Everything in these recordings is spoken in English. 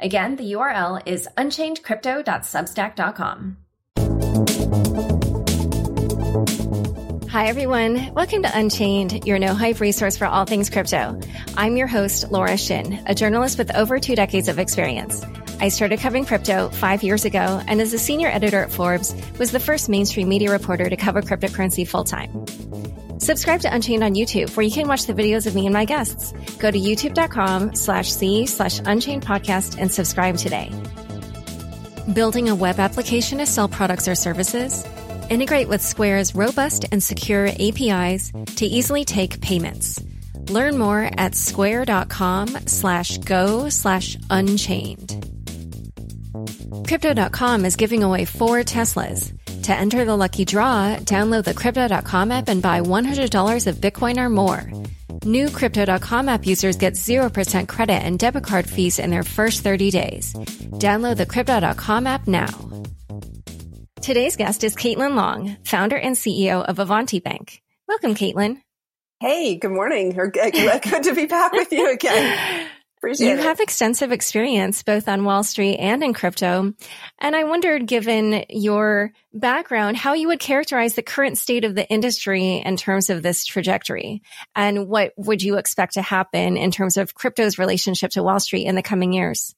Again, the URL is unchainedcrypto.substack.com. Hi, everyone. Welcome to Unchained, your no hype resource for all things crypto. I'm your host, Laura Shin, a journalist with over two decades of experience. I started covering crypto five years ago, and as a senior editor at Forbes, was the first mainstream media reporter to cover cryptocurrency full time. Subscribe to Unchained on YouTube, where you can watch the videos of me and my guests. Go to youtube.com slash C slash Unchained podcast and subscribe today. Building a web application to sell products or services? Integrate with Square's robust and secure APIs to easily take payments. Learn more at square.com slash go slash unchained. Crypto.com is giving away four Teslas. To enter the lucky draw, download the Crypto.com app and buy $100 of Bitcoin or more. New Crypto.com app users get 0% credit and debit card fees in their first 30 days. Download the Crypto.com app now. Today's guest is Caitlin Long, founder and CEO of Avanti Bank. Welcome, Caitlin. Hey, good morning. Good to be back with you again. Appreciate you it. have extensive experience both on Wall Street and in crypto. And I wondered, given your background, how you would characterize the current state of the industry in terms of this trajectory. And what would you expect to happen in terms of crypto's relationship to Wall Street in the coming years?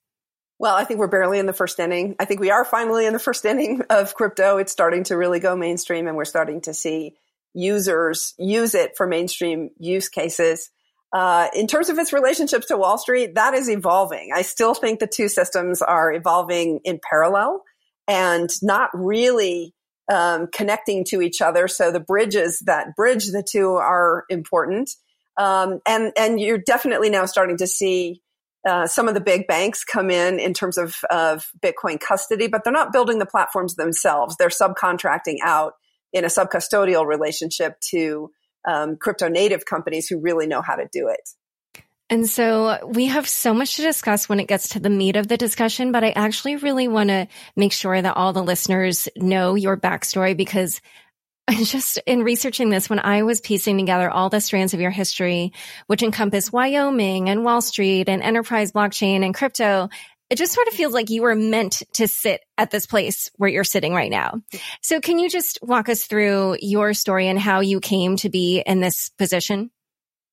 Well, I think we're barely in the first inning. I think we are finally in the first inning of crypto. It's starting to really go mainstream and we're starting to see users use it for mainstream use cases. Uh, in terms of its relationships to Wall Street, that is evolving. I still think the two systems are evolving in parallel and not really um, connecting to each other. So the bridges that bridge the two are important. Um, and and you're definitely now starting to see uh, some of the big banks come in in terms of, of Bitcoin custody, but they're not building the platforms themselves. They're subcontracting out in a subcustodial relationship to um, crypto native companies who really know how to do it. And so we have so much to discuss when it gets to the meat of the discussion, but I actually really want to make sure that all the listeners know your backstory because just in researching this, when I was piecing together all the strands of your history, which encompass Wyoming and Wall Street and enterprise blockchain and crypto, it just sort of feels like you were meant to sit at this place where you're sitting right now. So can you just walk us through your story and how you came to be in this position?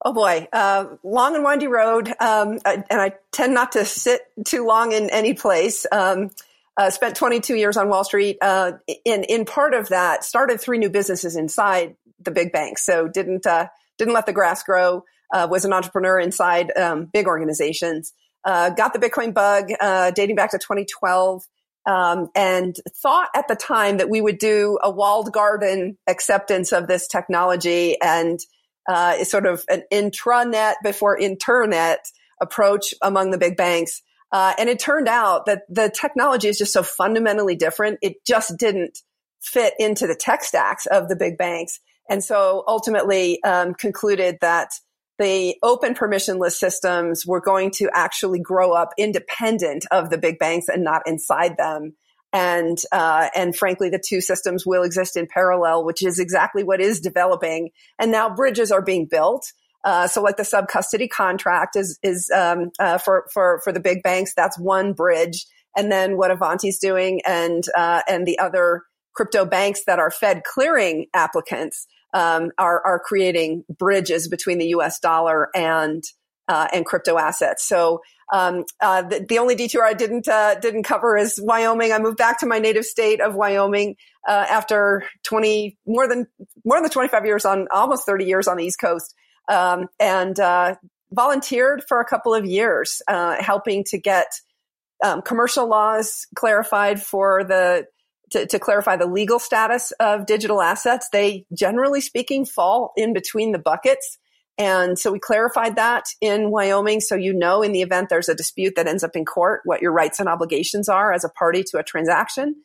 Oh boy, uh, long and windy road, um, and I tend not to sit too long in any place. Um, uh, spent 22 years on Wall Street. Uh, in in part of that, started three new businesses inside the big banks. So didn't uh, didn't let the grass grow. Uh, was an entrepreneur inside um, big organizations uh, got the Bitcoin bug uh, dating back to 2012. Um, and thought at the time that we would do a walled garden acceptance of this technology and uh, sort of an intranet before internet approach among the big banks. Uh, and it turned out that the technology is just so fundamentally different. It just didn't fit into the tech stacks of the big banks. And so ultimately um, concluded that the open permissionless systems were going to actually grow up independent of the big banks and not inside them. And uh, and frankly, the two systems will exist in parallel, which is exactly what is developing. And now bridges are being built. Uh, so, like the sub custody contract is is um, uh, for for for the big banks. That's one bridge. And then what Avanti's doing, and uh, and the other crypto banks that are Fed clearing applicants um, are are creating bridges between the U.S. dollar and uh, and crypto assets. So um, uh, the, the, only detour I didn't uh, didn't cover is Wyoming. I moved back to my native state of Wyoming uh, after twenty more than more than twenty five years on almost thirty years on the East Coast, um, and uh, volunteered for a couple of years, uh, helping to get um, commercial laws clarified for the to, to, clarify the legal status of digital assets, they generally speaking fall in between the buckets. And so we clarified that in Wyoming. So you know, in the event there's a dispute that ends up in court, what your rights and obligations are as a party to a transaction.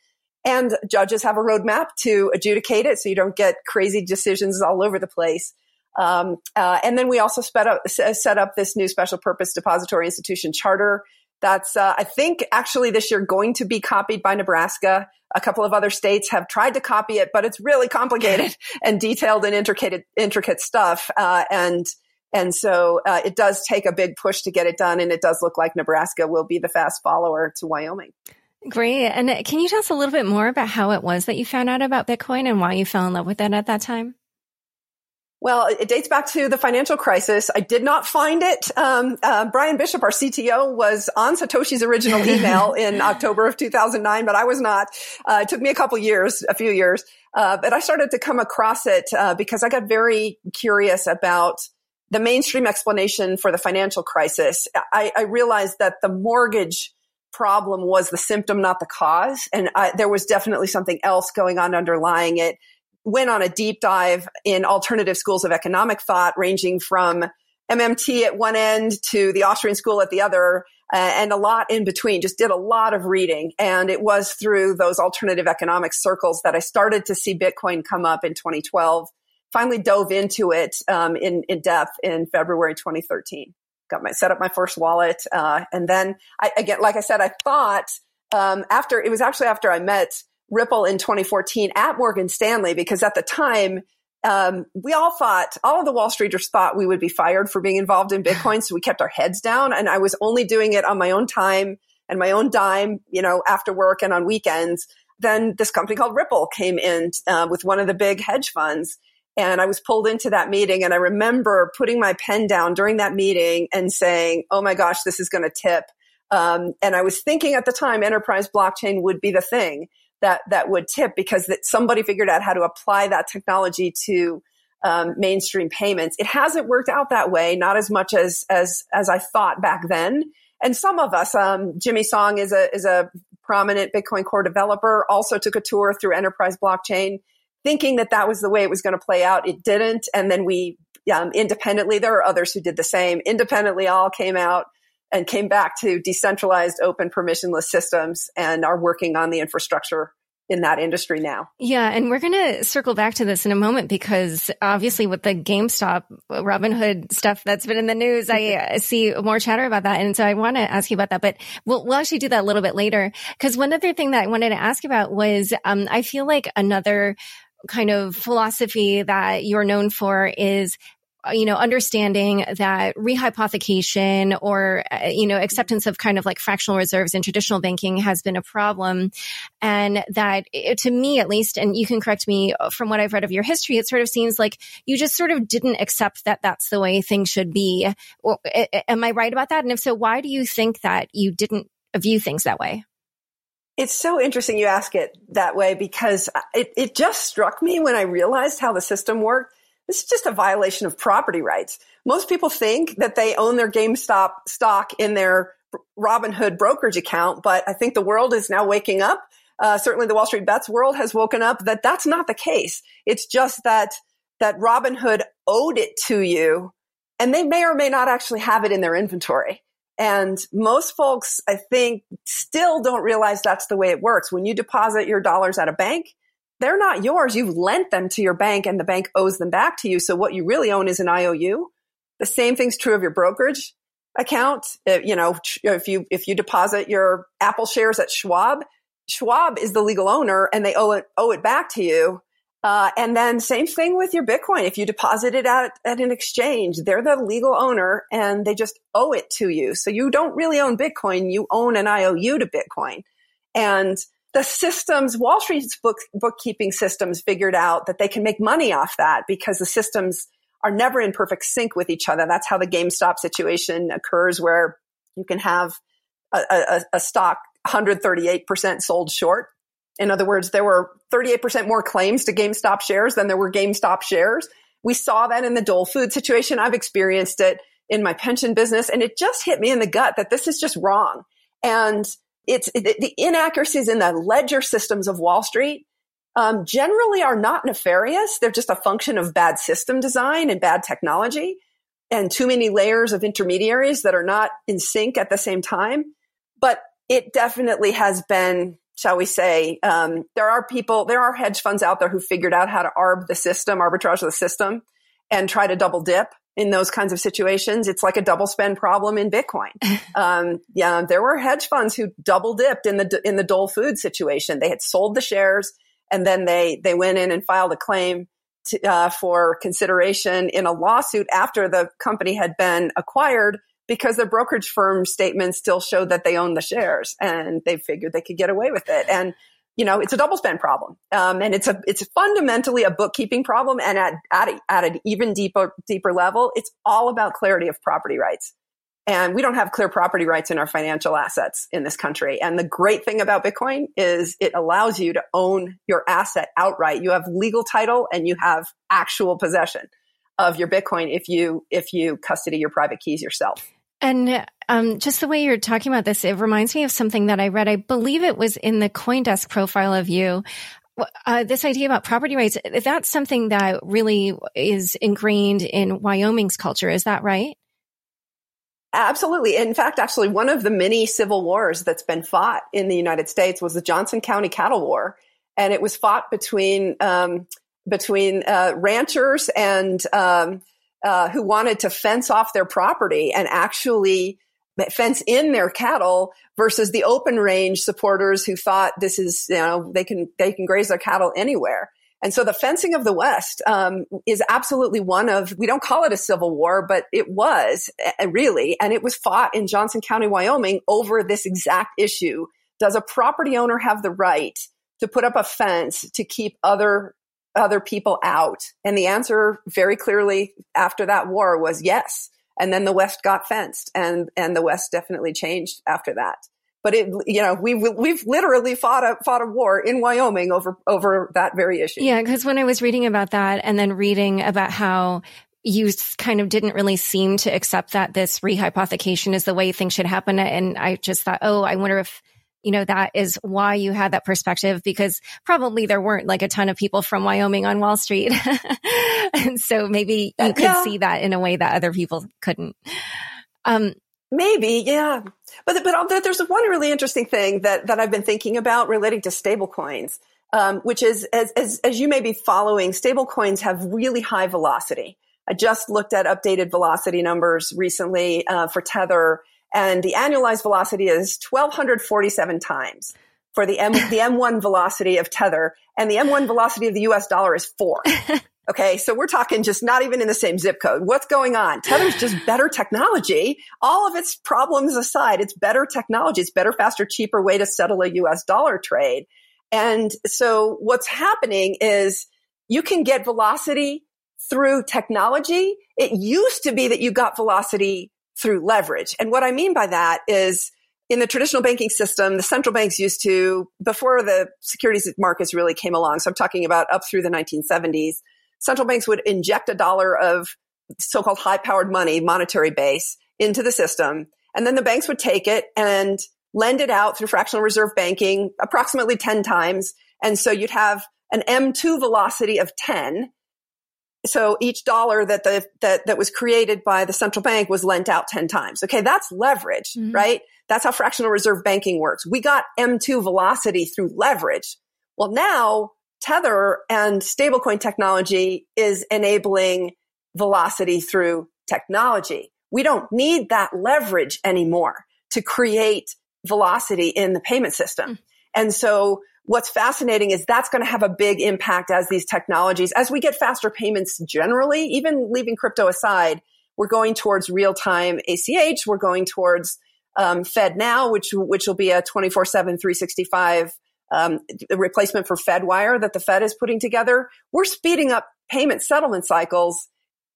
And judges have a roadmap to adjudicate it so you don't get crazy decisions all over the place. Um, uh, and then we also up, set up this new special purpose depository institution charter. That's, uh, I think, actually this year going to be copied by Nebraska. A couple of other states have tried to copy it, but it's really complicated and detailed and intricate, intricate stuff. Uh, and and so uh, it does take a big push to get it done, and it does look like Nebraska will be the fast follower to Wyoming. Great. And can you tell us a little bit more about how it was that you found out about Bitcoin and why you fell in love with it at that time? Well, it dates back to the financial crisis. I did not find it. Um, uh, Bryan Bishop, our CTO, was on Satoshi's original email in October of 2009, but I was not. Uh, it took me a couple years, a few years, uh, but I started to come across it uh, because I got very curious about the mainstream explanation for the financial crisis. I, I realized that the mortgage problem was the symptom, not the cause. And I, there was definitely something else going on underlying it. Went on a deep dive in alternative schools of economic thought, ranging from MMT at one end to the Austrian school at the other, uh, and a lot in between. Just did a lot of reading. And it was through those alternative economic circles that I started to see Bitcoin come up in 2012. Finally dove into it um, in, in depth in February 2013 got my set up my first wallet, uh, and then I again, like I said, I thought um, after it was actually after I met Ripple in 2014 at Morgan Stanley because at the time. Um, we all thought, all of the Wall Streeters thought we would be fired for being involved in Bitcoin. So we kept our heads down and I was only doing it on my own time and my own dime, you know, after work and on weekends. Then this company called Ripple came in uh, with one of the big hedge funds and I was pulled into that meeting and I remember putting my pen down during that meeting and saying, Oh my gosh, this is going to tip. Um, and I was thinking at the time enterprise blockchain would be the thing that, that would tip because that somebody figured out how to apply that technology to um, mainstream payments. It hasn't worked out that way, not as much as, as, as I thought back then. And some of us, um, Jimmy Song is a, is a prominent Bitcoin core developer, also took a tour through enterprise blockchain thinking that that was the way it was going to play out. It didn't. And then we um, independently, there are others who did the same. Independently, all came out and came back to decentralized, open, permissionless systems and are working on the infrastructure in that industry now. Yeah, and we're going to circle back to this in a moment because obviously with the GameStop Robinhood stuff that's been in the news, I see more chatter about that, and so I want to ask you about that. But we'll we'll actually do that a little bit later because one other thing that I wanted to ask about was um, I feel like another kind of philosophy that you're known for is Uh, you know, understanding that rehypothecation or, uh, you know, acceptance of kind of like fractional reserves in traditional banking has been a problem. And that it, to me, at least, and you can correct me uh, from what I've read of your history, it sort of seems like you just sort of didn't accept that that's the way things should be. Or, am I right about that? And if so, why do you think that you didn't view things that way? It's so interesting you ask it that way because uh, it, it just struck me when I realized how the system worked. This is just a violation of property rights. Most people think that they own their GameStop stock in their Robinhood brokerage account, but I think the world is now waking up. Uh, certainly the Wall Street Bets world has woken up that that's not the case. It's just that, that Robinhood owed it to you and they may or may not actually have it in their inventory. And most folks, I think, still don't realize that's the way it works. When you deposit your dollars at a bank, they're not yours. You've lent them to your bank and the bank owes them back to you. So what you really own is an IOU. The same thing's true of your brokerage account. Uh, you know, if you, if you deposit your Apple shares at Schwab, Schwab is the legal owner and they owe it, owe it back to you. Uh, and then same thing with your Bitcoin. If you deposit it at, at an exchange, they're the legal owner and they just owe it to you. So you don't really own Bitcoin. You own an IOU to Bitcoin. And the systems, Wall Street's book, bookkeeping systems figured out that they can make money off that because the systems are never in perfect sync with each other. That's how the GameStop situation occurs where you can have a, a, a stock 138% sold short in other words, there were 38% more claims to GameStop shares than there were GameStop shares. We saw that in the Dole Food situation. I've experienced it in my pension business and it just hit me in the gut that this is just wrong. And it's it, the inaccuracies in the ledger systems of Wall Street um, generally are not nefarious. They're just a function of bad system design and bad technology. and too many layers of intermediaries that are not in sync at the same time. But it definitely has been, shall we say, um, there are people, there are hedge funds out there who figured out how to arb the system, arbitrage the system, and try to double dip in those kinds of situations. It's like a double spend problem in Bitcoin. um, yeah, there were hedge funds who double dipped in the in the Dole Food situation. They had sold the shares and then they they went in and filed a claim to, uh, for consideration in a lawsuit after the company had been acquired because their brokerage firm statements still showed that they owned the shares and they figured they could get away with it. And you know, it's a double spend problem. Um, and it's a, it's fundamentally a bookkeeping problem. And at, at, a, at an even deeper, deeper level, it's all about clarity of property rights. And we don't have clear property rights in our financial assets in this country. And the great thing about Bitcoin is it allows you to own your asset outright. You have legal title and you have actual possession of your Bitcoin if you, if you custody your private keys yourself. And um, just the way you're talking about this, it reminds me of something that I read. I believe it was in the CoinDesk profile of you. Uh, this idea about property rights, that's something that really is ingrained in Wyoming's culture. Is that right? Absolutely. In fact, actually, one of the many civil wars that's been fought in the United States was the Johnson County Cattle War. And it was fought between, um, between uh, ranchers and um, uh, who wanted to fence off their property and actually fence in their cattle versus the open range supporters who thought this is, you know, they can, they can graze their cattle anywhere. And so the fencing of the West um, is absolutely one of, we don't call it a civil war, but it was really, and it was fought in Johnson County, Wyoming over this exact issue. Does a property owner have the right to put up a fence to keep other other people out? And the answer very clearly after that war was yes. And then the West got fenced and, and the West definitely changed after that. But it, you know, we've, we've literally fought a, fought a war in Wyoming over, over that very issue. Yeah. Cause when I was reading about that and then reading about how you kind of didn't really seem to accept that this rehypothecation is the way things should happen. And I just thought, oh, I wonder if you know, that is why you had that perspective because probably there weren't like a ton of people from Wyoming on Wall Street. and so maybe you could yeah. see that in a way that other people couldn't. Um, maybe, yeah. But, but there's one really interesting thing that, that I've been thinking about relating to stablecoins, um, which is as, as, as you may be following, stablecoins have really high velocity. I just looked at updated velocity numbers recently uh, for Tether and the annualized velocity is 1247 times for the M, the M1 velocity of Tether and the M1 velocity of the US dollar is four. Okay. So we're talking just not even in the same zip code. What's going on? Tether's just better technology. All of its problems aside, it's better technology. It's better, faster, cheaper way to settle a US dollar trade. And so what's happening is you can get velocity through technology. It used to be that you got velocity through leverage. And what I mean by that is in the traditional banking system, the central banks used to, before the securities markets really came along, so I'm talking about up through the 1970s, central banks would inject a dollar of so-called high powered money, monetary base into the system. And then the banks would take it and lend it out through fractional reserve banking approximately 10 times. And so you'd have an M2 velocity of 10 so each dollar that the that that was created by the central bank was lent out 10 times. Okay that's leverage mm-hmm. right? That's how fractional reserve banking works. We got m2 velocity through leverage. Well now tether and stablecoin technology is enabling velocity through technology. We don't need that leverage anymore to create velocity in the payment system. Mm-hmm. and so what's fascinating is that's going to have a big impact as these technologies, as we get faster payments generally, even leaving crypto aside, we're going towards real time ACH. We're going towards um, FedNow, which which will be a 24 7 365 um, replacement for FedWire that the Fed is putting together. We're speeding up payment settlement cycles.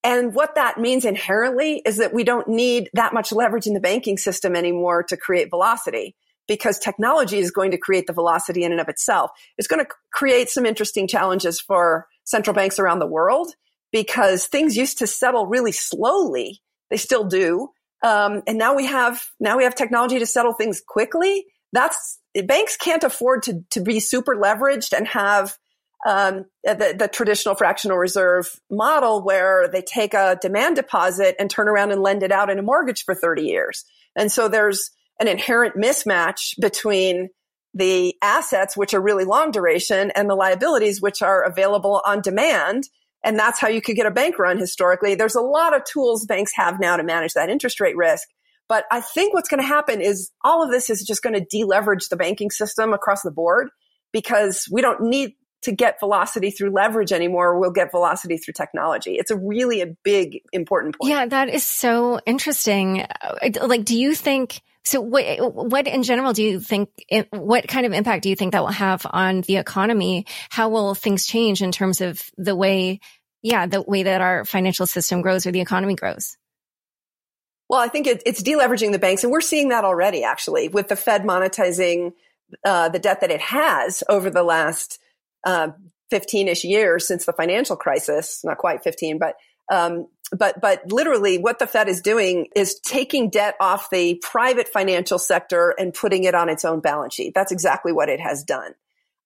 And what that means inherently is that we don't need that much leverage in the banking system anymore to create velocity because technology is going to create the velocity in and of itself. It's going to create some interesting challenges for central banks around the world because things used to settle really slowly. They still do. Um, and now we have, now we have technology to settle things quickly. That's, banks can't afford to, to be super leveraged and have, um, the, the traditional fractional reserve model where they take a demand deposit and turn around and lend it out in a mortgage for 30 years. And so there's an inherent mismatch between the assets, which are really long duration, and the liabilities, which are available on demand. And that's how you could get a bank run historically. There's a lot of tools banks have now to manage that interest rate risk. But I think what's going to happen is all of this is just going to deleverage the banking system across the board because we don't need to get velocity through leverage anymore. We'll get velocity through technology. It's a really a big, important point. Yeah, that is so interesting. Uh, like, do you think, so what, what in general do you think, what kind of impact do you think that will have on the economy? How will things change in terms of the way, yeah, the way that our financial system grows or the economy grows? Well, I think it, it's deleveraging the banks, and we're seeing that already, actually, with the Fed monetizing uh, the debt that it has over the last 15-ish uh, years since the financial crisis, not quite 15, but um, but but literally what the Fed is doing is taking debt off the private financial sector and putting it on its own balance sheet. That's exactly what it has done.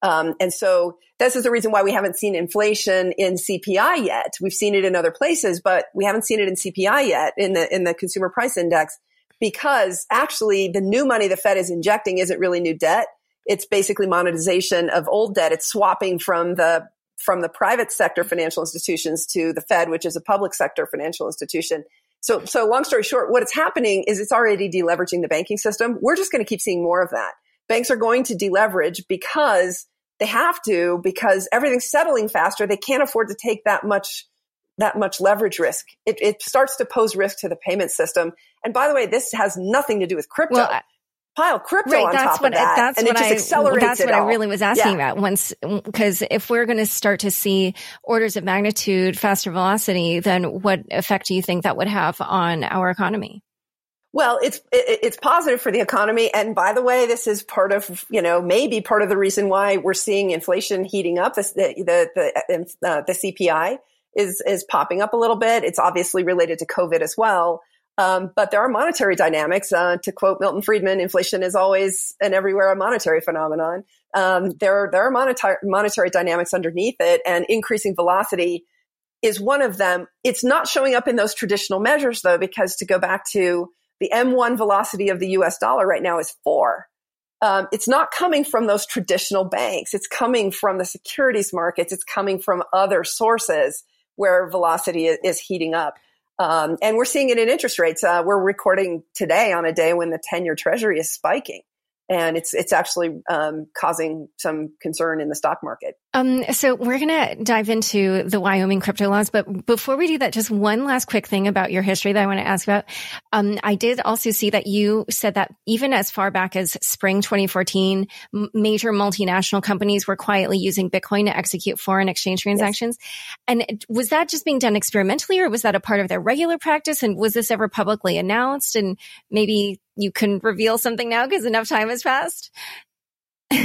Um, and so this is the reason why we haven't seen inflation in CPI yet. We've seen it in other places, but we haven't seen it in CPI yet in the in the consumer price index because actually the new money the Fed is injecting isn't really new debt it's basically monetization of old debt. It's swapping from the from the private sector financial institutions to the Fed, which is a public sector financial institution. So, so long story short, what is happening is it's already deleveraging the banking system. We're just going to keep seeing more of that. Banks are going to deleverage because they have to, because everything's settling faster. They can't afford to take that much, that much leverage risk. It, it starts to pose risk to the payment system. And by the way, this has nothing to do with crypto. Well, pile crypto right, on that's top what, of that, that's and what it just I, accelerates That's what all. I really was asking yeah. about. Once, because if we're going to start to see orders of magnitude faster velocity, then what effect do you think that would have on our economy? Well, it's it, it's positive for the economy, and by the way, this is part of you know maybe part of the reason why we're seeing inflation heating up. The the the, uh, the CPI is is popping up a little bit. It's obviously related to COVID as well. Um, but there are monetary dynamics. Uh, to quote Milton Friedman, inflation is always and everywhere a monetary phenomenon. Um, there, there are monetary, monetary dynamics underneath it, and increasing velocity is one of them. It's not showing up in those traditional measures, though, because to go back to the M1 velocity of the US dollar right now is four. Um, it's not coming from those traditional banks. It's coming from the securities markets. It's coming from other sources where velocity is heating up. Um, and we're seeing it in interest rates. Uh, we're recording today on a day when the 10 year treasury is spiking and it's it's actually um, causing some concern in the stock market. Um, so we're going to dive into the Wyoming crypto laws, but before we do that, just one last quick thing about your history that I want to ask about. Um, I did also see that you said that even as far back as spring 2014, m- major multinational companies were quietly using Bitcoin to execute foreign exchange transactions. Yes. And was that just being done experimentally, or was that a part of their regular practice? And was this ever publicly announced? And maybe you can reveal something now because enough time has passed?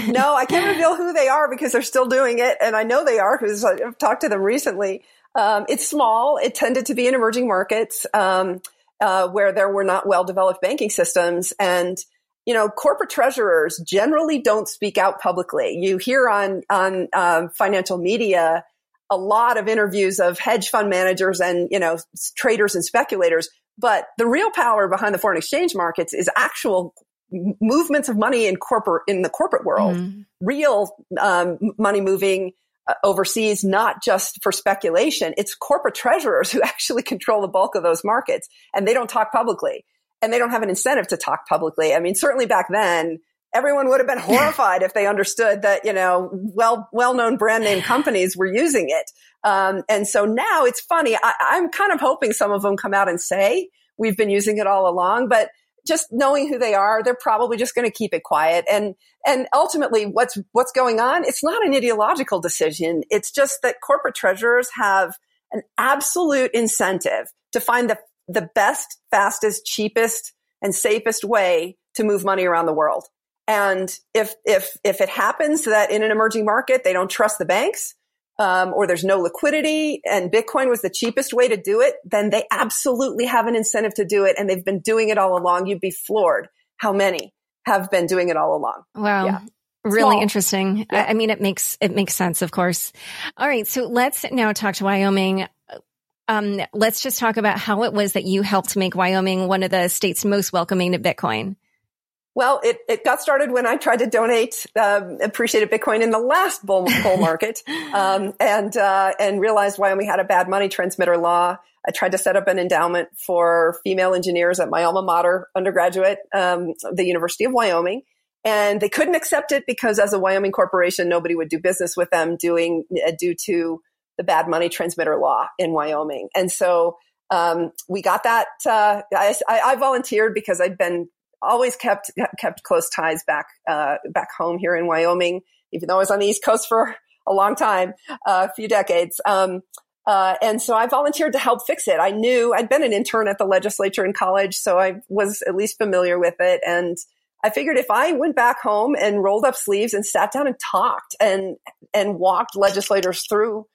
no, I can't reveal who they are because they're still doing it. And I know they are because I've talked to them recently. Um, it's small. It tended to be in emerging markets um, uh, where there were not well developed banking systems. And, you know, corporate treasurers generally don't speak out publicly. You hear on, on uh, financial media a lot of interviews of hedge fund managers and, you know, traders and speculators but the real power behind the foreign exchange markets is actual movements of money in corporate in the corporate world, mm. real um, money moving uh, overseas, not just for speculation. It's corporate treasurers who actually control the bulk of those markets, and they don't talk publicly, and they don't have an incentive to talk publicly. I mean, certainly back then. Everyone would have been horrified if they understood that, you know, well, well-known brand name companies were using it. Um, and so now it's funny. I, I'm kind of hoping some of them come out and say, we've been using it all along, but just knowing who they are, they're probably just going to keep it quiet. And, and ultimately what's, what's going on? It's not an ideological decision. It's just that corporate treasurers have an absolute incentive to find the, the best, fastest, cheapest, and safest way to move money around the world. And if, if, if it happens that in an emerging market, they don't trust the banks, um, or there's no liquidity and Bitcoin was the cheapest way to do it, then they absolutely have an incentive to do it. And they've been doing it all along. You'd be floored how many have been doing it all along. Wow. Yeah. really Small. interesting. Yeah. I, I mean, it makes it makes sense, of course. All right, so let's now talk to Wyoming. Um, let's just talk about how it was that you helped make Wyoming one of the states most welcoming to Bitcoin. Well, it, it got started when I tried to donate um, appreciated Bitcoin in the last bull, bull market, um, and uh, and realized Wyoming had a bad money transmitter law. I tried to set up an endowment for female engineers at my alma mater undergraduate, um, the University of Wyoming, and they couldn't accept it because as a Wyoming corporation, nobody would do business with them doing uh, due to the bad money transmitter law in Wyoming. And so um, we got that. Uh, I, I, volunteered because I'd been always kept kept close ties back uh, back home here in Wyoming, even though I was on the East Coast for a long time, a few decades. Um, uh, and so I volunteered to help fix it. I knew I'd been an intern at the legislature in college, so I was at least familiar with it. And I figured if I went back home and rolled up sleeves and sat down and talked and and walked legislators through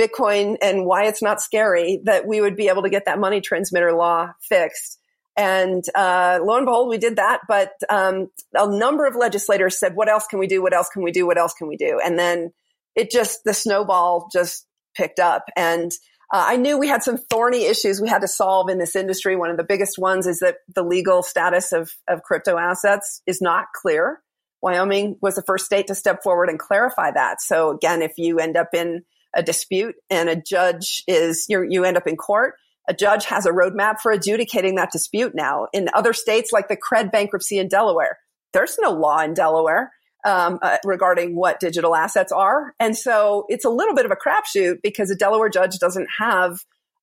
Bitcoin and why it's not scary, that we would be able to get that money transmitter law fixed. And uh, lo and behold, we did that. But um, a number of legislators said, "What else can we do? What else can we do? What else can we do?" And then it just the snowball just picked up. And uh, I knew we had some thorny issues we had to solve in this industry. One of the biggest ones is that the legal status of, of crypto assets is not clear. Wyoming was the first state to step forward and clarify that. So again, if you end up in a dispute and a judge is, you end up in court, a judge has a roadmap for adjudicating that dispute now. In other states like the Cred bankruptcy in Delaware, there's no law in Delaware um, uh, regarding what digital assets are. And so it's a little bit of a crapshoot because a Delaware judge doesn't have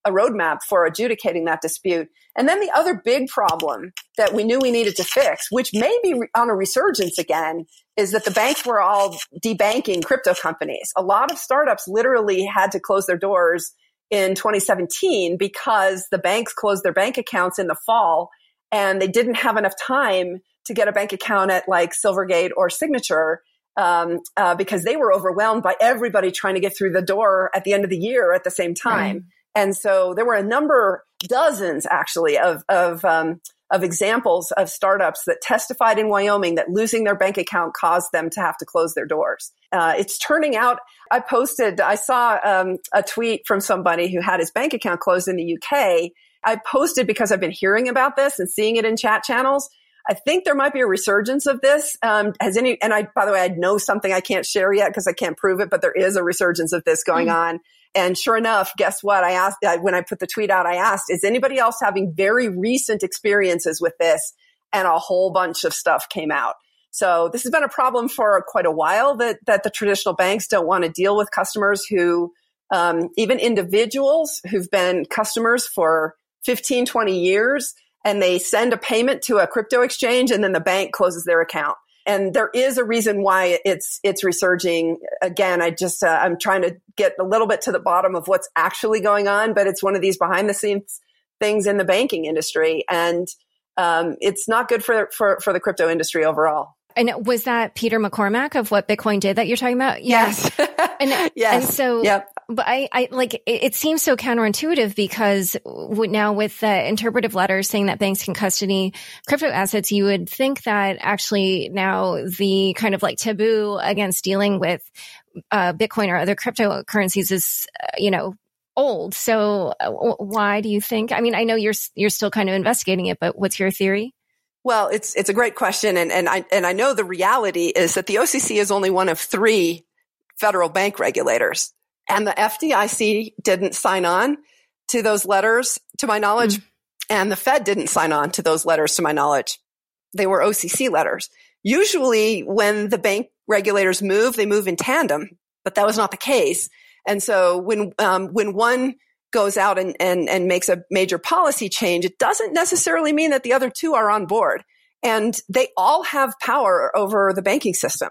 a roadmap for adjudicating that dispute. And then the other big problem that we knew we needed to fix, which may be on a resurgence again, is that the banks were all debanking crypto companies. A lot of startups literally had to close their doors in 2017 because the banks closed their bank accounts in the fall and they didn't have enough time to get a bank account at like Silvergate or Signature um, uh, because they were overwhelmed by everybody trying to get through the door at the end of the year at the same time. Right. And so there were a number, dozens actually, of of um, of examples of startups that testified in Wyoming that losing their bank account caused them to have to close their doors. Uh, it's turning out. I posted. I saw um, a tweet from somebody who had his bank account closed in the UK. I posted because I've been hearing about this and seeing it in chat channels. I think there might be a resurgence of this. Um, has any, and I, by the way, I know something I can't share yet because I can't prove it, but there is a resurgence of this going mm. on. And sure enough, guess what? I asked, when I put the tweet out, I asked, is anybody else having very recent experiences with this? And a whole bunch of stuff came out. So this has been a problem for quite a while that, that the traditional banks don't want to deal with customers who, um, even individuals who've been customers for 15, 20 years and they send a payment to a crypto exchange and then the bank closes their account. And there is a reason why it's it's resurging again. I just uh, I'm trying to get a little bit to the bottom of what's actually going on, but it's one of these behind the scenes things in the banking industry, and um, it's not good for for for the crypto industry overall. And was that Peter McCormack of what Bitcoin did that you're talking about? Yes. and, yes. And so, yep. But I, I like, it, seems so counterintuitive because now with the interpretive letters saying that banks can custody crypto assets, you would think that actually now the kind of like taboo against dealing with uh, Bitcoin or other cryptocurrencies is, uh, you know, old. So uh, why do you think? I mean, I know you're you're still kind of investigating it, but what's your theory? Well, it's it's a great question, and and I and I know the reality is that the OCC is only one of three federal bank regulators, and the FDIC didn't sign on to those letters, to my knowledge, mm. and the Fed didn't sign on to those letters, to my knowledge. They were OCC letters. Usually, when the bank regulators move, they move in tandem, but that was not the case. And so when um, when one goes out and, and, and makes a major policy change, it doesn't necessarily mean that the other two are on board. And they all have power over the banking system.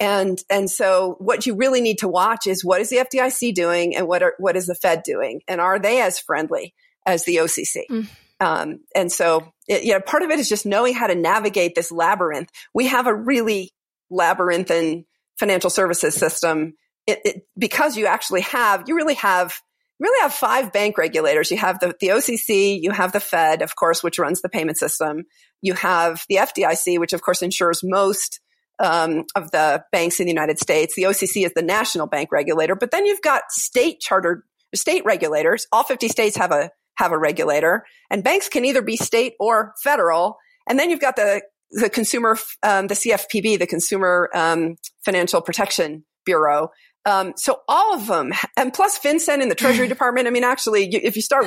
And, and so what you really need to watch is what is the FDIC doing and what are, what is the Fed doing? And are they as friendly as the OCC? Mm. Um, and so, it, you know, part of it is just knowing how to navigate this labyrinth. We have a really labyrinthine financial services system it, it, because you actually have, you really have really have five bank regulators. You have the, the OCC, you have the Fed, of course, which runs the payment system. You have the FDIC, which of course insures most um, of the banks in the United States. The OCC is the national bank regulator, but then you've got state chartered state regulators. All 50 states have a have a regulator, and banks can either be state or federal. And then you've got the the consumer, um, the CFPB, the Consumer um, Financial Protection Bureau, um, so all of them, and plus FinCEN in the Treasury Department. I mean, actually, if you start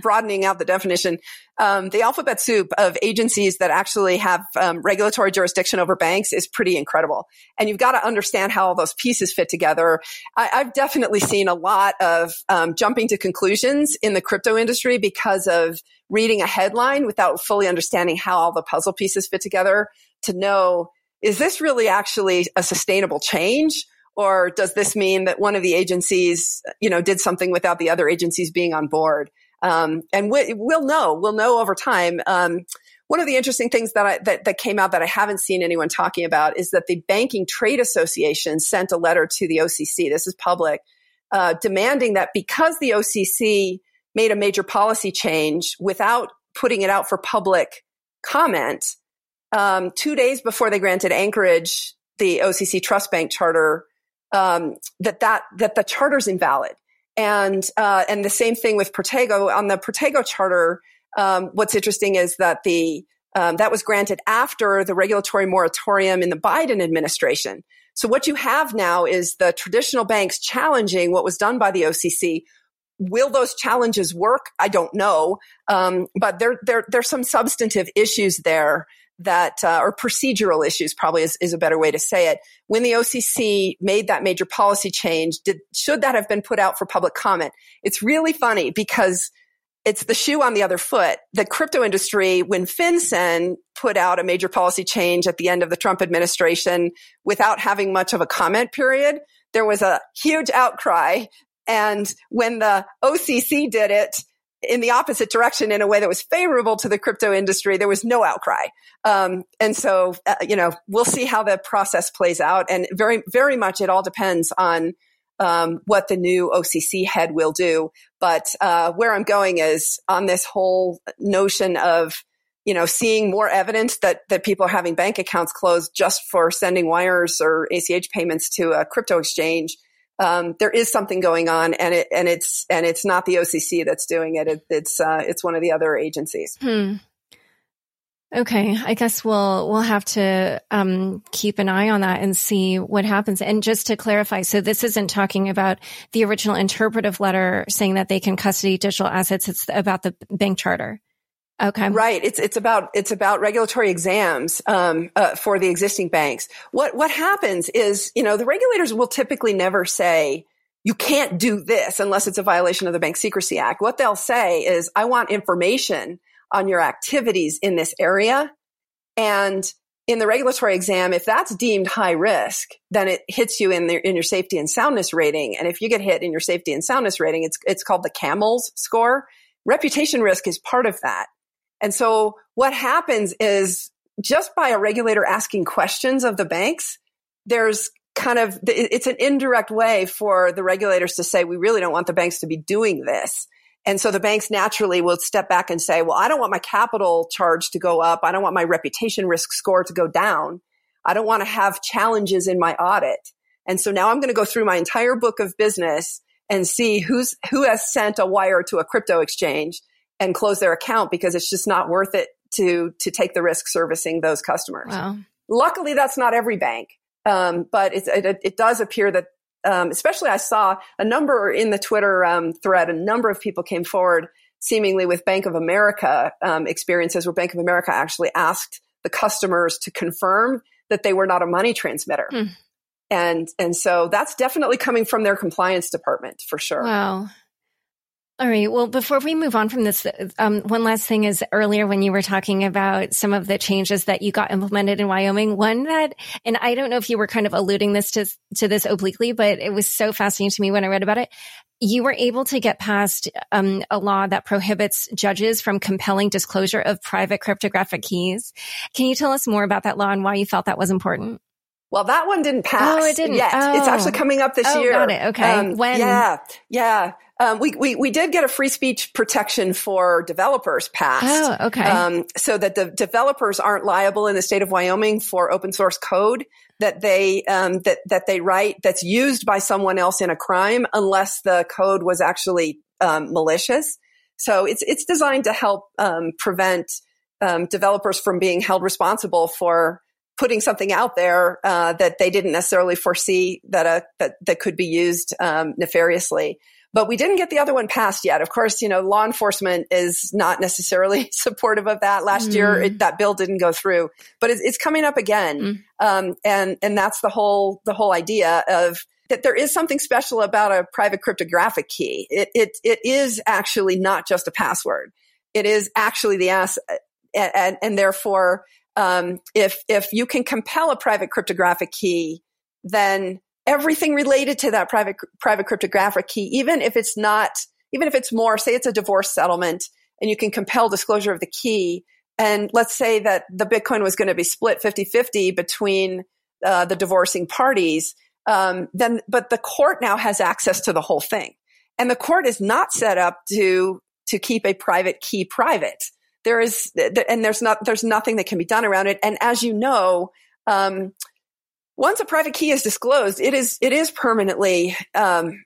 broadening out the definition, um, the alphabet soup of agencies that actually have um, regulatory jurisdiction over banks is pretty incredible. And you've got to understand how all those pieces fit together. I, have definitely seen a lot of um, jumping to conclusions in the crypto industry because of reading a headline without fully understanding how all the puzzle pieces fit together to know is this really actually a sustainable change? Or does this mean that one of the agencies, you know, did something without the other agencies being on board? Um, and we, will know, we'll know over time. Um, one of the interesting things that, I, that, that came out that I haven't seen anyone talking about is that the Banking Trade Association sent a letter to the OCC. This is public, uh, demanding that because the OCC made a major policy change without putting it out for public comment, um, two days before they granted Anchorage the OCC Trust Bank charter um, that that that the charter's invalid. And uh, and the same thing with Protego on the Protego charter. Um, what's interesting is that the um, that was granted after the regulatory moratorium in the Biden administration. So what you have now is the traditional banks challenging what was done by the OCC. Will those challenges work? I don't know, um, but there there there's some substantive issues there that, uh, or procedural issues probably is, is a better way to say it. When the OCC made that major policy change, did, should that have been put out for public comment? It's really funny because it's the shoe on the other foot. The crypto industry, when FinCEN put out a major policy change at the end of the Trump administration without having much of a comment period, there was a huge outcry. And when the OCC did it, in the opposite direction in a way that was favorable to the crypto industry, there was no outcry. Um, and so, uh, you know, we'll see how the process plays out. And very, very much it all depends on um, what the new OCC head will do. But uh, where I'm going is on this whole notion of, you know, seeing more evidence that that people are having bank accounts closed just for sending wires or ACH payments to a crypto exchange um, there is something going on, and it and it's and it's not the OCC that's doing it. it it's uh, it's one of the other agencies. Hmm. Okay, I guess we'll we'll have to um, keep an eye on that and see what happens. And just to clarify, so this isn't talking about the original interpretive letter saying that they can custody digital assets. It's about the bank charter. Okay. Right. It's it's about it's about regulatory exams um, uh, for the existing banks. What what happens is you know the regulators will typically never say you can't do this unless it's a violation of the Bank Secrecy Act. What they'll say is I want information on your activities in this area, and in the regulatory exam, if that's deemed high risk, then it hits you in the, in your safety and soundness rating. And if you get hit in your safety and soundness rating, it's it's called the CAMELS score. Reputation risk is part of that. And so what happens is just by a regulator asking questions of the banks, there's kind of, it's an indirect way for the regulators to say, we really don't want the banks to be doing this. And so the banks naturally will step back and say, well, I don't want my capital charge to go up. I don't want my reputation risk score to go down. I don't want to have challenges in my audit. And so now I'm going to go through my entire book of business and see who's, who has sent a wire to a crypto exchange and close their account because it's just not worth it to to take the risk servicing those customers. Wow. Luckily, that's not every bank, um, but it, it, it, does appear that, um, especially I saw a number in the Twitter um, thread, a number of people came forward seemingly with Bank of America um, experiences where Bank of America actually asked the customers to confirm that they were not a money transmitter. Hmm. And and so that's definitely coming from their compliance department for sure. Wow. All right. Well, before we move on from this, um, one last thing is earlier when you were talking about some of the changes that you got implemented in Wyoming, one that, and I don't know if you were kind of alluding this to, to this obliquely, but it was so fascinating to me when I read about it. You were able to get past um, a law that prohibits judges from compelling disclosure of private cryptographic keys. Can you tell us more about that law and why you felt that was important? Well, that one didn't pass. Oh, it didn't yet. Oh. It's actually coming up this oh, year. Got it. Okay. Um, when? Yeah, yeah. Um, we, we, we did get a free speech protection for developers passed. Oh, okay. Um, so that the developers aren't liable in the state of Wyoming for open source code that they, um, that, that they write that's used by someone else in a crime unless the code was actually, um, malicious. So it's, it's designed to help, um, prevent, um, developers from being held responsible for, putting something out there uh, that they didn't necessarily foresee that uh, that that could be used um, nefariously. But we didn't get the other one passed yet. Of course, you know, law enforcement is not necessarily supportive of that. Last mm. year, it, that bill didn't go through, but it's, it's coming up again, mm. um, and and that's the whole the whole idea of that there is something special about a private cryptographic key. It it it is actually not just a password. It is actually the ass, and, and, and therefore um, if if you can compel a private cryptographic key, then everything related to that private private cryptographic key, even if it's not, even if it's more, say it's a divorce settlement, and you can compel disclosure of the key, and let's say that the Bitcoin was going to be split 50-50 between uh, the divorcing parties, um, then but the court now has access to the whole thing, and the court is not set up to to keep a private key private. There is, and there's not, there's nothing that can be done around it. And as you know, um, once a private key is disclosed, it is, it is permanently, um,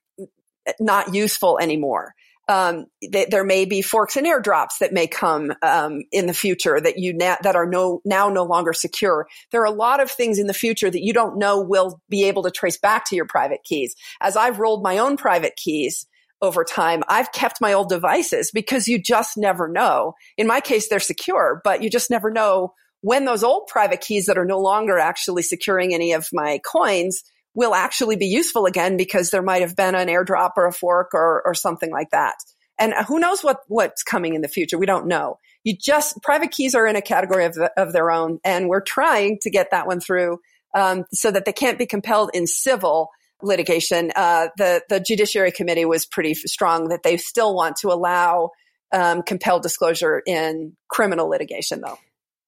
not useful anymore. Um, th- there may be forks and airdrops that may come um, in the future that you na- that are no now no longer secure. There are a lot of things in the future that you don't know will be able to trace back to your private keys. As I've rolled my own private keys, over time. I've kept my old devices because you just never know. In my case, they're secure, but you just never know when those old private keys that are no longer actually securing any of my coins will actually be useful again because there might have been an airdrop or a fork or, or something like that. And who knows what, what's coming in the future? We don't know. You just, private keys are in a category of, of their own. And we're trying to get that one through, um, so that they can't be compelled in civil litigation, uh, the the Judiciary Committee was pretty strong that they still want to allow um, compelled disclosure in criminal litigation, though.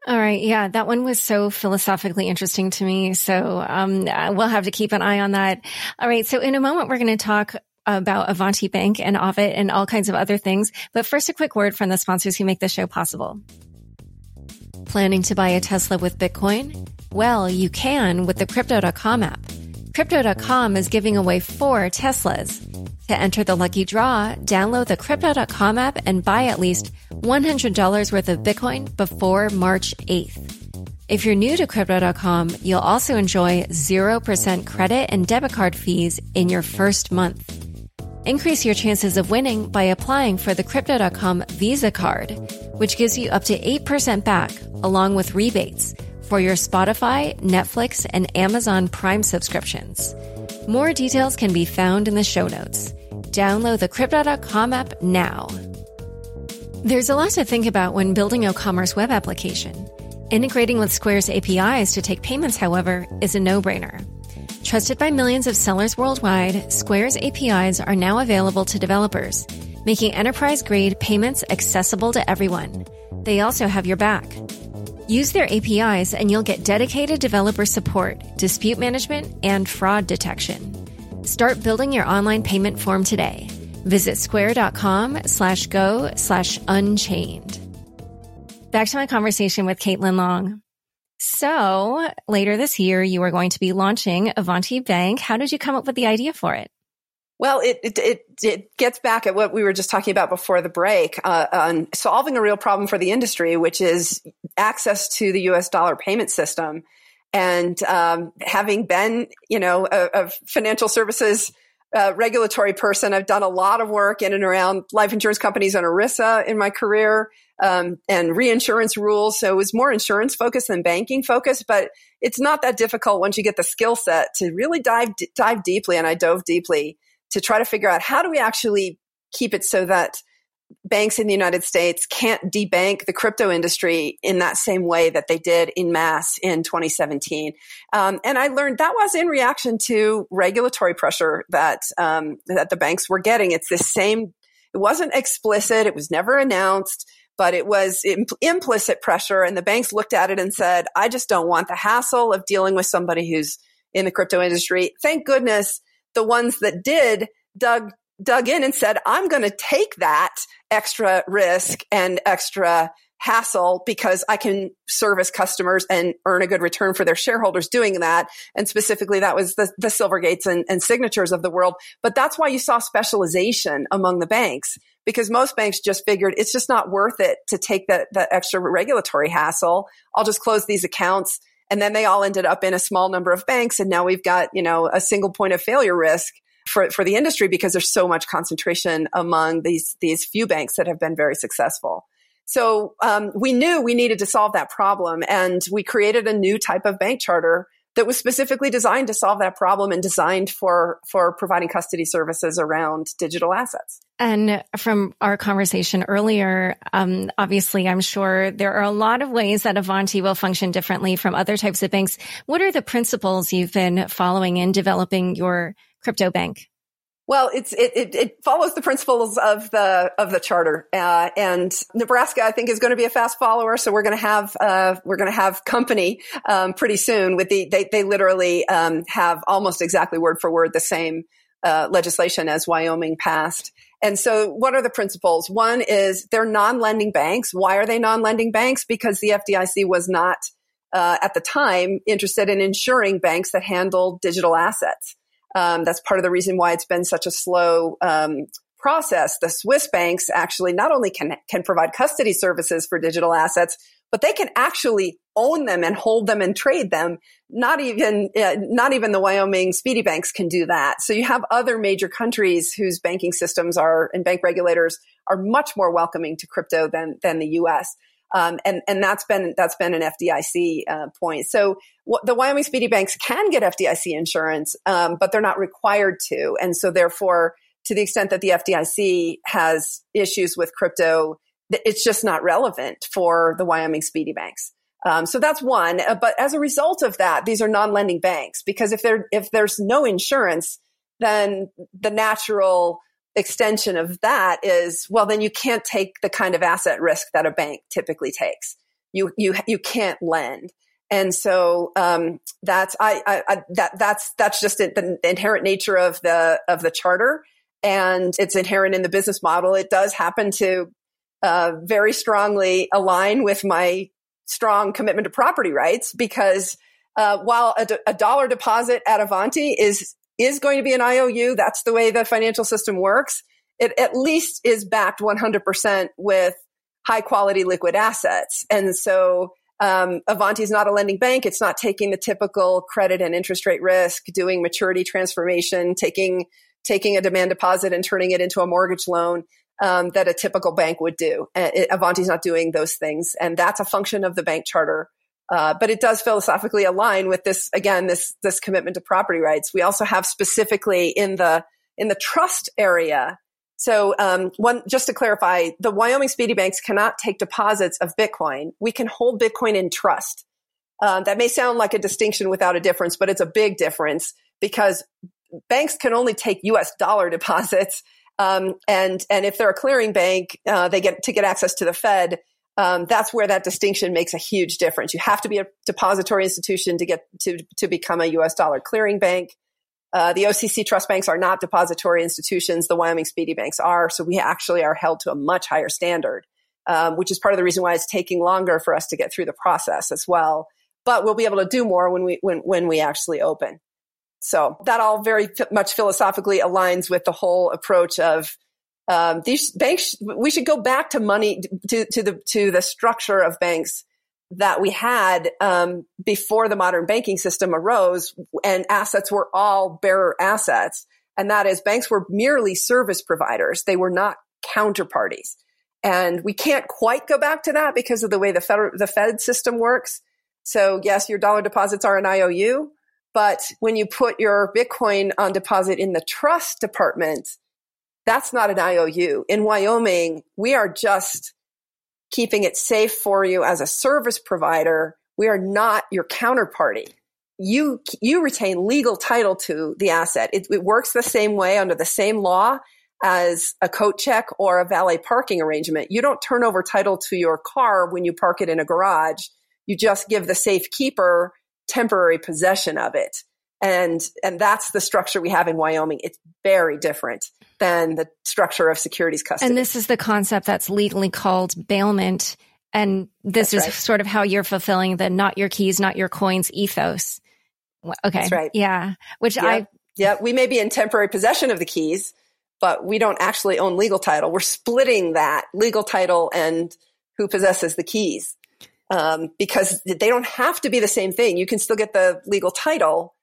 All right. Yeah, that one was so philosophically interesting to me. So um, we'll have to keep an eye on that. All right. So in a moment, we're going to talk about Avanti Bank and Avit and all kinds of other things. But first, a quick word from the sponsors who make the show possible. Planning to buy a Tesla with Bitcoin? Well, you can with the Crypto.com app. Crypto.com is giving away four Teslas. To enter the lucky draw, download the Crypto.com app and buy at least $100 worth of Bitcoin before March 8th. If you're new to Crypto.com, you'll also enjoy 0% credit and debit card fees in your first month. Increase your chances of winning by applying for the Crypto.com Visa card, which gives you up to 8% back along with rebates for your Spotify, Netflix, and Amazon Prime subscriptions. More details can be found in the show notes. Download the Crypto.com app now. There's a lot to think about when building a commerce web application. Integrating with Square's APIs to take payments, however, is a no-brainer. Trusted by millions of sellers worldwide, Square's APIs are now available to developers, making enterprise-grade payments accessible to everyone. They also have your back. Use their APIs and you'll get dedicated developer support, dispute management, and fraud detection. Start building your online payment form today. Visit square.com slash go slash unchained. Back to my conversation with Caitlin Long. So later this year, you are going to be launching Avanti Bank. How did you come up with the idea for it? Well, it, it, it, it, gets back at what we were just talking about before the break uh, on solving a real problem for the industry, which is access to the U.S. dollar payment system. And um, having been, you know, a, a financial services uh, regulatory person, I've done a lot of work in and around life insurance companies and ERISA in my career um, and reinsurance rules. So it was more insurance focused than banking focused, but it's not that difficult once you get the skill set to really dive dive deeply. And I dove deeply to try to figure out how do we actually keep it so that banks in the United States can't debank the crypto industry in that same way that they did in mass in 2017. Um, and I learned that was in reaction to regulatory pressure that um, that the banks were getting. It's the same. It wasn't explicit. It was never announced. But it was impl- implicit pressure, and the banks looked at it and said, "I just don't want the hassle of dealing with somebody who's in the crypto industry." Thank goodness the ones that did dug dug in and said, I'm going to take that extra risk and extra hassle because I can service customers and earn a good return for their shareholders doing that. And specifically, that was the, the Silvergates and, and signatures of the world. But that's why you saw specialization among the banks because most banks just figured it's just not worth it to take that, that extra regulatory hassle. I'll just close these accounts. And then they all ended up in a small number of banks. And now we've got, you know, a single point of failure risk for, for the industry because there's so much concentration among these, these few banks that have been very successful. So um, we knew we needed to solve that problem, and we created a new type of bank charter that was specifically designed to solve that problem and designed for for providing custody services around digital assets. And from our conversation earlier, um, obviously, I'm sure there are a lot of ways that Avanti will function differently from other types of banks. What are the principles you've been following in developing your crypto bank? Well, it's it, it, it, follows the principles of the of the charter, uh, and Nebraska, I think, is going to be a fast follower. So we're going to have uh, we're going to have company um, pretty soon. With the they they literally um, have almost exactly word for word the same uh, legislation as Wyoming passed. And so, what are the principles? One is they're non-lending banks. Why are they non-lending banks? Because the FDIC was not uh, at the time interested in insuring banks that handle digital assets. Um, that's part of the reason why it's been such a slow um, process. The Swiss banks actually not only can can provide custody services for digital assets, but they can actually own them and hold them and trade them. Not even uh, not even the Wyoming SPDI banks can do that. So you have other major countries whose banking systems are and bank regulators are much more welcoming to crypto than than the U.S. Um, and and that's been that's been an FDIC uh, point. So w- the Wyoming SPDI Banks can get FDIC insurance, um, but they're not required to, and so therefore, to the extent that the FDIC has issues with crypto, it's just not relevant for the Wyoming SPDI Banks. Um, so that's one. Uh, but as a result of that, these are non-lending banks because if there if there's no insurance, then the natural extension of that is, well, then you can't take the kind of asset risk that a bank typically takes. You, you, you can't lend. And so, um, that's, I, I, I, that, that's, that's just the inherent nature of the, of the charter. And it's inherent in the business model. It does happen to, uh, very strongly align with my strong commitment to property rights because, uh, while a, a dollar deposit at Avanti is is going to be an IOU. That's the way the financial system works. It at least is backed 100% with high quality liquid assets. And so um, Avanti is not a lending bank. It's not taking the typical credit and interest rate risk, doing maturity transformation, taking taking a demand deposit and turning it into a mortgage loan um, that a typical bank would do. Avanti is not doing those things, and that's a function of the bank charter uh, but it does philosophically align with this again this this commitment to property rights. We also have specifically in the in the trust area. So um, one just to clarify, the Wyoming SPDI Banks cannot take deposits of Bitcoin. We can hold Bitcoin in trust. Um, that may sound like a distinction without a difference, but it's a big difference because banks can only take U.S. dollar deposits, um, and and if they're a clearing bank, uh, they get to get access to the Fed um, that's where that distinction makes a huge difference. You have to be a depository institution to get to to become a U.S. dollar clearing bank. Uh, the OCC trust banks are not depository institutions. The Wyoming SPDI banks are. So we actually are held to a much higher standard, um, which is part of the reason why it's taking longer for us to get through the process as well. But we'll be able to do more when we when when we actually open. So that all very much philosophically aligns with the whole approach of um, these banks, we should go back to money to, to the to the structure of banks that we had um, before the modern banking system arose, and assets were all bearer assets, and that is banks were merely service providers; they were not counterparties. And we can't quite go back to that because of the way the federal the Fed system works. So yes, your dollar deposits are an IOU, but when you put your Bitcoin on deposit in the trust department, that's not an IOU. In Wyoming, we are just keeping it safe for you as a service provider. We are not your counterparty. You, you retain legal title to the asset. It, it works the same way under the same law as a coat check or a valet parking arrangement. You don't turn over title to your car when you park it in a garage. You just give the safe keeper temporary possession of it. And, and that's the structure we have in Wyoming. It's very different than the structure of securities custody. And this is the concept that's legally called bailment. And this that's is right. sort of how you're fulfilling the not your keys, not your coins ethos. Okay. That's right. Yeah. Which yep. I, yeah, we may be in temporary possession of the keys, but we don't actually own legal title. We're splitting that legal title and who possesses the keys. Um, because they don't have to be the same thing. You can still get the legal title,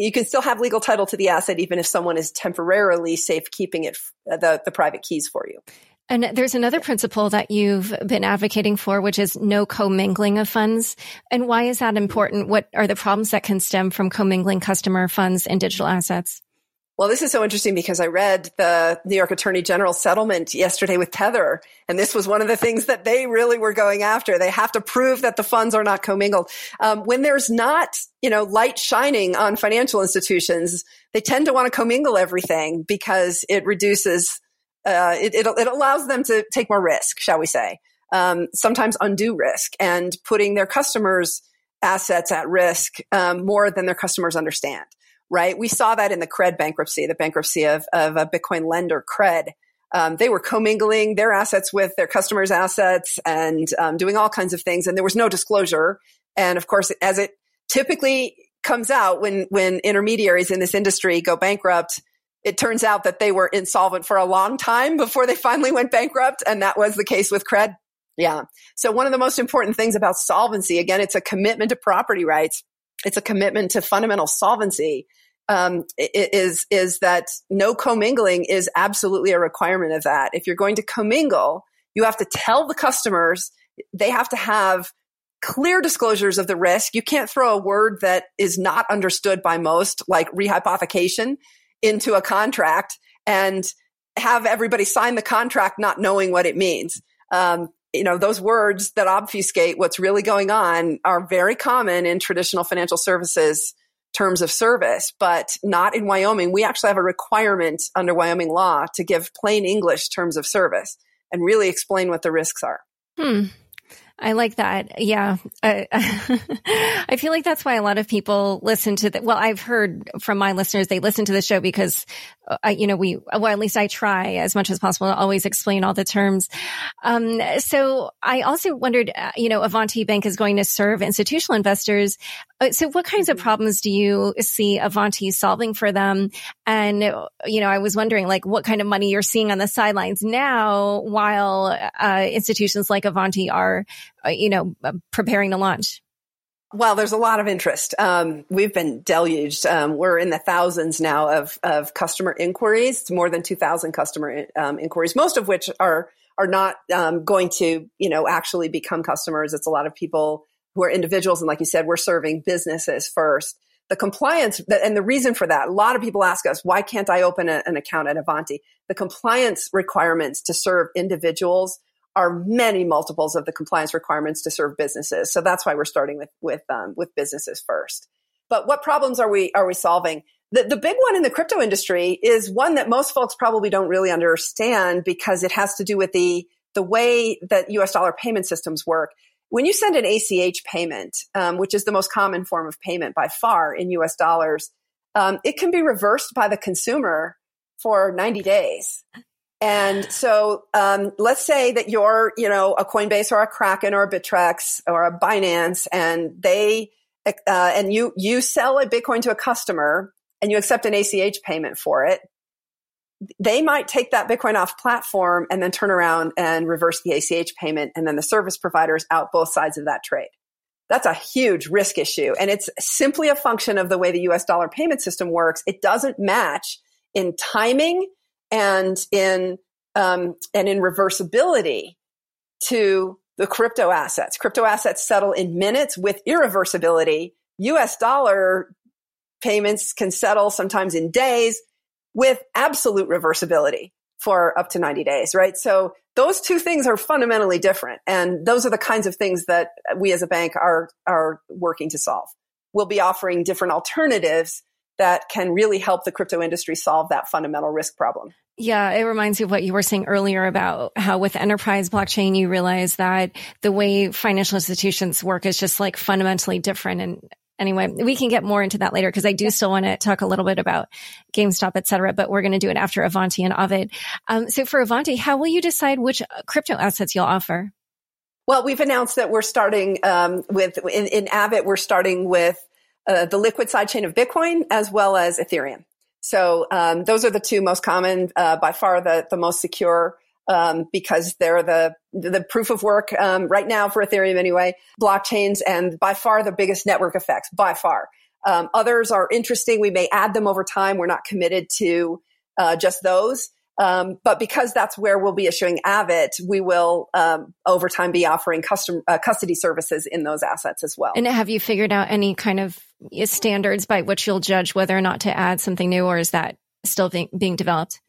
you can still have legal title to the asset even if someone is temporarily safekeeping it uh, the, the private keys for you and there's another principle that you've been advocating for, which is no commingling of funds. And why is that important? What are the problems that can stem from commingling customer funds and digital assets? Well, this is so interesting because I read the New York Attorney General settlement yesterday with Tether, and this was one of the things that they really were going after. They have to prove that the funds are not commingled. Um, when there's not, you know, light shining on financial institutions, they tend to want to commingle everything because it reduces, uh, it, it, it, allows them to take more risk, shall we say, um, sometimes undue risk, and putting their customers' assets at risk um, more than their customers understand right? We saw that in the Cred bankruptcy, the bankruptcy of, of a Bitcoin lender, Cred. Um, they were commingling their assets with their customers' assets and um, doing all kinds of things, and there was no disclosure. And of course, as it typically comes out when when intermediaries in this industry go bankrupt, it turns out that they were insolvent for a long time before they finally went bankrupt, and that was the case with Cred. Yeah. So one of the most important things about solvency, again, it's a commitment to property rights. It's a commitment to fundamental solvency um, is is that no commingling is absolutely a requirement of that. If you're going to commingle, you have to tell the customers they have to have clear disclosures of the risk. You can't throw a word that is not understood by most, like rehypothecation, into a contract and have everybody sign the contract not knowing what it means. Um, you know, those words that obfuscate what's really going on are very common in traditional financial services terms of service, but not in Wyoming. We actually have a requirement under Wyoming law to give plain English terms of service and really explain what the risks are. Hmm. I like that. Yeah. Uh, I feel like that's why a lot of people listen to the, well, I've heard from my listeners, they listen to the show because, uh, you know, we, well, at least I try as much as possible to always explain all the terms. Um, so I also wondered, uh, you know, Avanti Bank is going to serve institutional investors. Uh, so what kinds of mm-hmm. problems do you see Avanti solving for them? And, you know, I was wondering like what kind of money you're seeing on the sidelines now while, uh, institutions like Avanti are, uh, you know, uh, preparing to launch? Well, there's a lot of interest. Um, we've been deluged. Um, we're in the thousands now of, of customer inquiries. It's more than 2,000 customer um, inquiries, most of which are are not um, going to, you know, actually become customers. It's a lot of people who are individuals, and like you said, we're serving businesses first. The compliance, and the reason for that, a lot of people ask us, why can't I open a, an account at Avanti? The compliance requirements to serve individuals are many multiples of the compliance requirements to serve businesses. So that's why we're starting with with um, with businesses first. But what problems are we are we solving? The, the big one in the crypto industry is one that most folks probably don't really understand because it has to do with the the way that U.S. dollar payment systems work. When you send an ACH payment, um, which is the most common form of payment by far in U.S. dollars, um, it can be reversed by the consumer for 90 days. And so, um, let's say that you're, you know, a Coinbase or a Kraken or a Bittrex or a Binance, and they, uh, and you you sell a Bitcoin to a customer, and you accept an ACH payment for it. They might take that Bitcoin off platform and then turn around and reverse the ACH payment, and then the service provider is out both sides of that trade. That's a huge risk issue, and it's simply a function of the way the U.S. dollar payment system works. It doesn't match in timing and in um, and in reversibility to the crypto assets. Crypto assets settle in minutes with irreversibility. US dollar payments can settle sometimes in days with absolute reversibility for up to 90 days, right? So those two things are fundamentally different. And those are the kinds of things that we as a bank are, are working to solve. We'll be offering different alternatives that can really help the crypto industry solve that fundamental risk problem. Yeah, it reminds me of what you were saying earlier about how with enterprise blockchain, you realize that the way financial institutions work is just like fundamentally different. And anyway, we can get more into that later because I do still want to talk a little bit about GameStop, et cetera, but we're going to do it after Avanti and Avit. Um, so for Avanti, how will you decide which crypto assets you'll offer? Well, we've announced that we're starting um, with in, in Avit. We're starting with uh, the liquid sidechain of Bitcoin as well as Ethereum. So um, those are the two most common, uh, by far the the most secure um, because they're the the proof of work um, right now for Ethereum anyway. Blockchains and by far the biggest network effects by far. Um, others are interesting. We may add them over time. We're not committed to uh, just those. Um, but because that's where we'll be issuing Avit, we will um, over time be offering custom uh, custody services in those assets as well. And have you figured out any kind of standards by which you'll judge whether or not to add something new, or is that still being, being developed?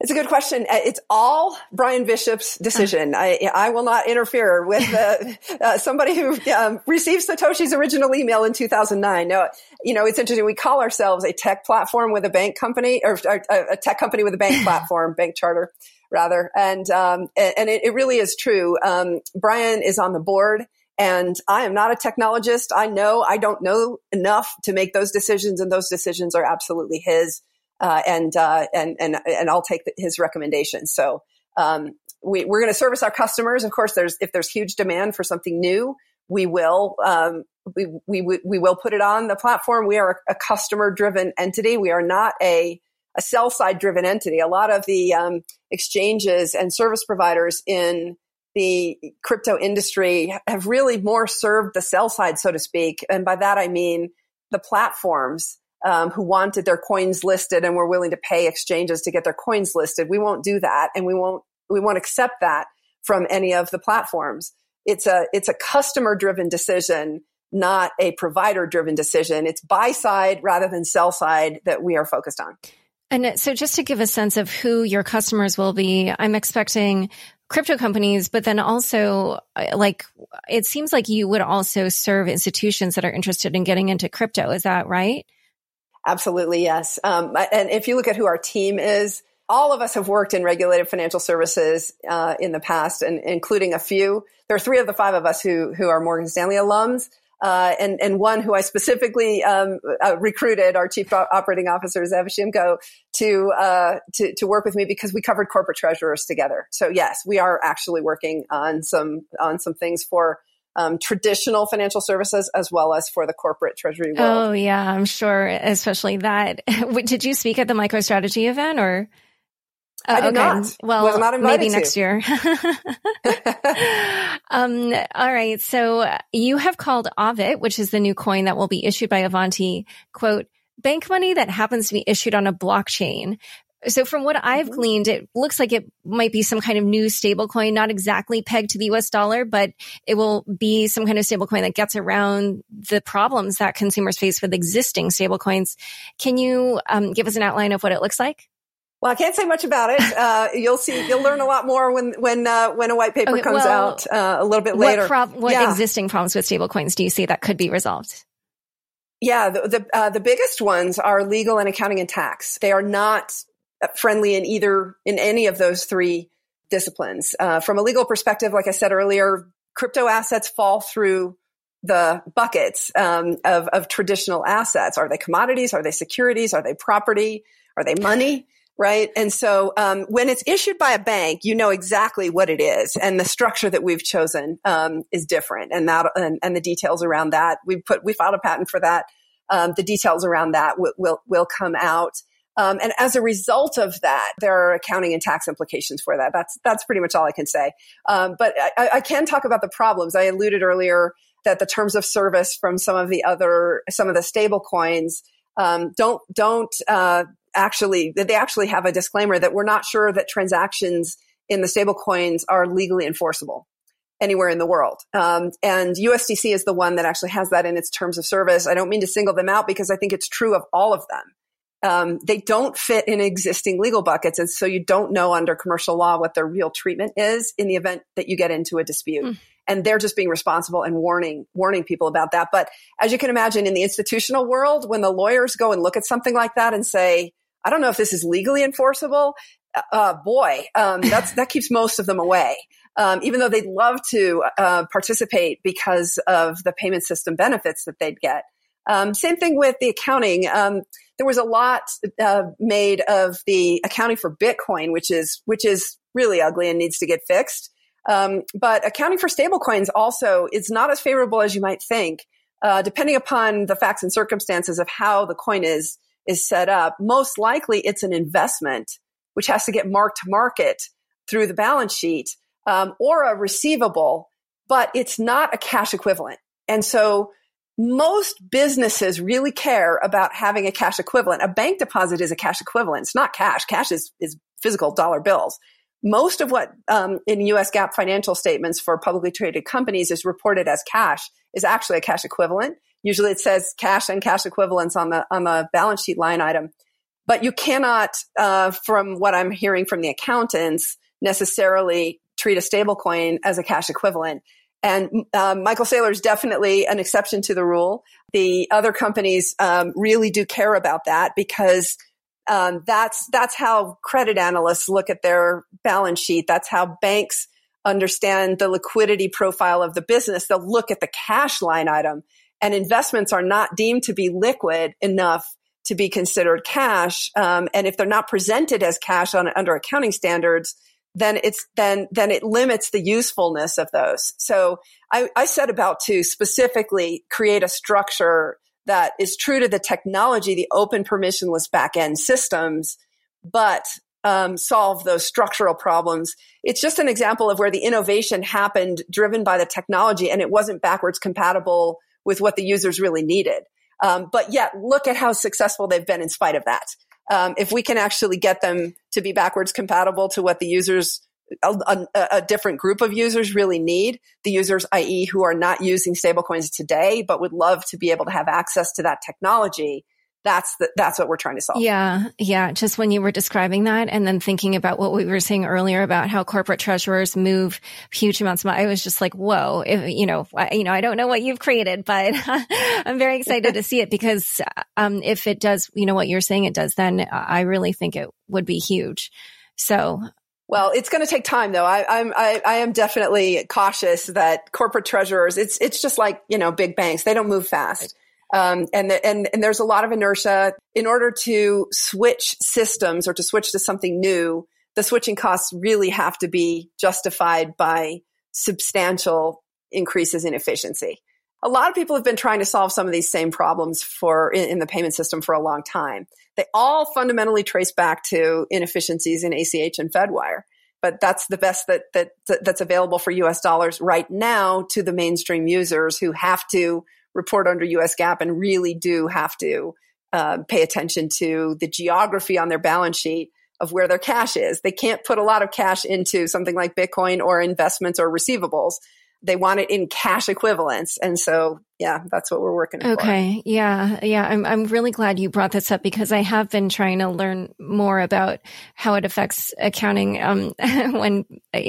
It's a good question. Uh, it's all Bryan Bishop's decision. I, I will not interfere with uh, uh, somebody who um, received Satoshi's original email in 2009. No, you know, it's interesting. We call ourselves a tech platform with a bank company or, or a tech company with a bank platform, bank charter rather. And, um, and it, it, really is true. Um, Bryan is on the board and I am not a technologist. I know I don't know enough to make those decisions and those decisions are absolutely his uh, and uh, and and and I'll take his recommendation. So um, we, we're going to service our customers. Of course, there's if there's huge demand for something new, we will um, we, we we will put it on the platform. We are a, customer driven entity. We are not a a sell side driven entity. A lot of the um, exchanges and service providers in the crypto industry have really more served the sell side, so to speak. And by that I mean the platforms um, who wanted their coins listed and were willing to pay exchanges to get their coins listed. We won't do that, and we won't we won't accept that from any of the platforms. It's a it's a customer driven decision, not a provider driven decision. It's buy side rather than sell side that we are focused on. And so, just to give a sense of who your customers will be, I'm expecting crypto companies, but then also uh, like it seems like you would also serve institutions that are interested in getting into crypto. Is that right? Absolutely, yes. Um, and if you look at who our team is, all of us have worked in regulated financial services uh, in the past, and including a few. There are three of the five of us who who are Morgan Stanley alums, uh, and and one who I specifically um, uh, recruited, our chief operating officer Zev Shimko, to uh, to to work with me because we covered corporate treasurers together. So yes, we are actually working on some on some things for um, traditional financial services as well as for the corporate treasury world. Oh yeah, I'm sure, especially that. did you speak at the MicroStrategy event or? Uh, I did okay. not. Well, Was not maybe to. next year. um, all right. So you have called Avit, which is the new coin that will be issued by Avanti, quote, bank money that happens to be issued on a blockchain. So from what I've mm-hmm. gleaned, it looks like it might be some kind of new stablecoin, not exactly pegged to the US dollar, but it will be some kind of stablecoin that gets around the problems that consumers face with existing stablecoins. Can you um, give us an outline of what it looks like? Well, I can't say much about it. Uh, you'll see. You'll learn a lot more when when uh, when a white paper okay, comes well, out uh, a little bit later. What, prob- what yeah. existing problems with stablecoins do you see that could be resolved? Yeah, the the, uh, the biggest ones are legal and accounting and tax. They are not friendly in either in any of those three disciplines. Uh, from a legal perspective, like I said earlier, crypto assets fall through the buckets um, of, of traditional assets. Are they commodities? Are they securities? Are they property? Are they money? Right. And so um, when it's issued by a bank, you know exactly what it is, and the structure that we've chosen um, is different, and that and, and, the details around that we put we filed a patent for that. Um, the details around that will will, will come out. Um, and as a result of that, there are accounting and tax implications for that. That's that's pretty much all I can say. Um, but I, I, can talk about the problems. I alluded earlier that the terms of service from some of the other some of the stable coins um, don't don't uh, actually they actually have a disclaimer that we're not sure that transactions in the stable coins are legally enforceable anywhere in the world. Um, and USDC is the one that actually has that in its terms of service. I don't mean to single them out because I think it's true of all of them um, they don't fit in existing legal buckets. And so you don't know under commercial law what their real treatment is in the event that you get into a dispute. Mm. And they're just being responsible and warning, warning people about that. But as you can imagine in the institutional world, when the lawyers go and look at something like that and say, I don't know if this is legally enforceable, uh, uh boy, um, that's, that keeps most of them away. Um, even though they'd love to uh, participate because of the payment system benefits that they'd get. Um, same thing with the accounting. Um, there was a lot uh, made of the accounting for Bitcoin, which is which is really ugly and needs to get fixed. Um, but accounting for stablecoins also is not as favorable as you might think, uh, depending upon the facts and circumstances of how the coin is is set up. Most likely, it's an investment which has to get marked to market through the balance sheet, um, or a receivable, but it's not a cash equivalent. And so most businesses really care about having a cash equivalent. A bank deposit is a cash equivalent. It's not cash. Cash is, is physical dollar bills. Most of what um, in US GAAP financial statements for publicly traded companies is reported as cash is actually a cash equivalent. Usually it says cash and cash equivalents on the on the balance sheet line item, but you cannot, uh, from what I'm hearing from the accountants, necessarily treat a stablecoin as a cash equivalent. And um, Michael Saylor is definitely an exception to the rule. The other companies um, really do care about that because um, that's that's how credit analysts look at their balance sheet. That's how banks understand the liquidity profile of the business. They'll look at the cash line item, and investments are not deemed to be liquid enough to be considered cash. Um, and if they're not presented as cash on under accounting standards, then it's then then it limits the usefulness of those. So I, I set about to specifically create a structure that is true to the technology, the open permissionless backend systems, but um, solve those structural problems. It's just an example of where the innovation happened driven by the technology and it wasn't backwards compatible with what the users really needed. Um, but yet, look at how successful they've been in spite of that um, if we can actually get them to be backwards compatible to what the users a, a, a, different group of users really need the users i.e who are not using stablecoins today but would love to be able to have access to that technology that's the, that's what we're trying to solve. Yeah, yeah. Just when you were describing that, and then thinking about what we were saying earlier about how corporate treasurers move huge amounts of money, I was just like, "Whoa!" If, you know, I, you know, I don't know what you've created, but I'm very excited to see it because um, if it does, you know, what you're saying it does, then I really think it would be huge. So well, it's going to take time, though. I, I'm I, I, am definitely cautious that corporate treasurers. It's it's just like you know big banks; they don't move fast. Um, and, the, and, and there's a lot of inertia in order to switch systems or to switch to something new. The switching costs really have to be justified by substantial increases in efficiency. A lot of people have been trying to solve some of these same problems for in, in the payment system for a long time. They all fundamentally trace back to inefficiencies in ACH and FedWire but that's the best that, that that's available for US dollars right now to the mainstream users who have to report under US GAAP and really do have to uh, pay attention to the geography on their balance sheet of where their cash is. They can't put a lot of cash into something like Bitcoin or investments or receivables. They want it in cash equivalents. And so, yeah, that's what we're working okay. For. Yeah. Yeah. I'm, I'm really glad you brought this up because I have been trying to learn more about how it affects accounting, um, when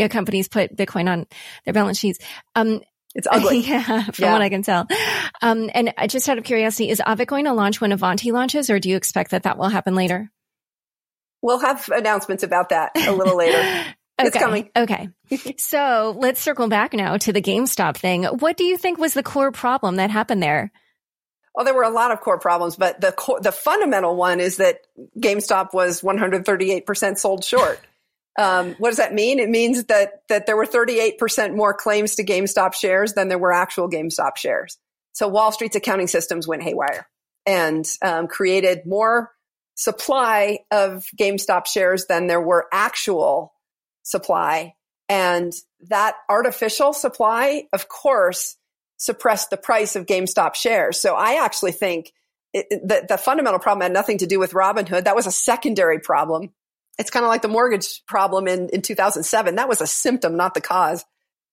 companies put Bitcoin on their balance sheets. Um, it's ugly. yeah, from yeah. what I can tell. Um, and just out of curiosity, is Avit going to launch when Avanti launches, or do you expect that that will happen later? We'll have announcements about that a little later. okay. It's coming. Okay. so let's circle back now to the GameStop thing. What do you think was the core problem that happened there? Well, there were a lot of core problems, but the core, the fundamental one is that GameStop was 138% sold short. Um, what does that mean? It means that that there were 38% more claims to GameStop shares than there were actual GameStop shares. So Wall Street's accounting systems went haywire and um, created more supply of GameStop shares than there were actual supply. And that artificial supply, of course, suppressed the price of GameStop shares. So I actually think it, the, the fundamental problem had nothing to do with Robinhood. That was a secondary problem it's kind of like the mortgage problem in, in 2007. That was a symptom, not the cause.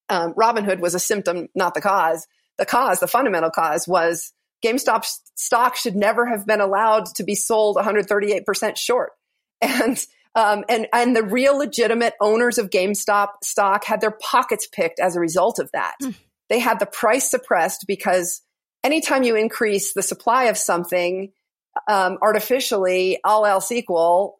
Um, Robinhood was a symptom, not the cause. The cause, the fundamental cause was GameStop stock should never have been allowed to be sold 138% short. And, um, and, and the real legitimate owners of GameStop stock had their pockets picked as a result of that. Mm. They had the price suppressed because anytime you increase the supply of something, um, artificially, all else equal,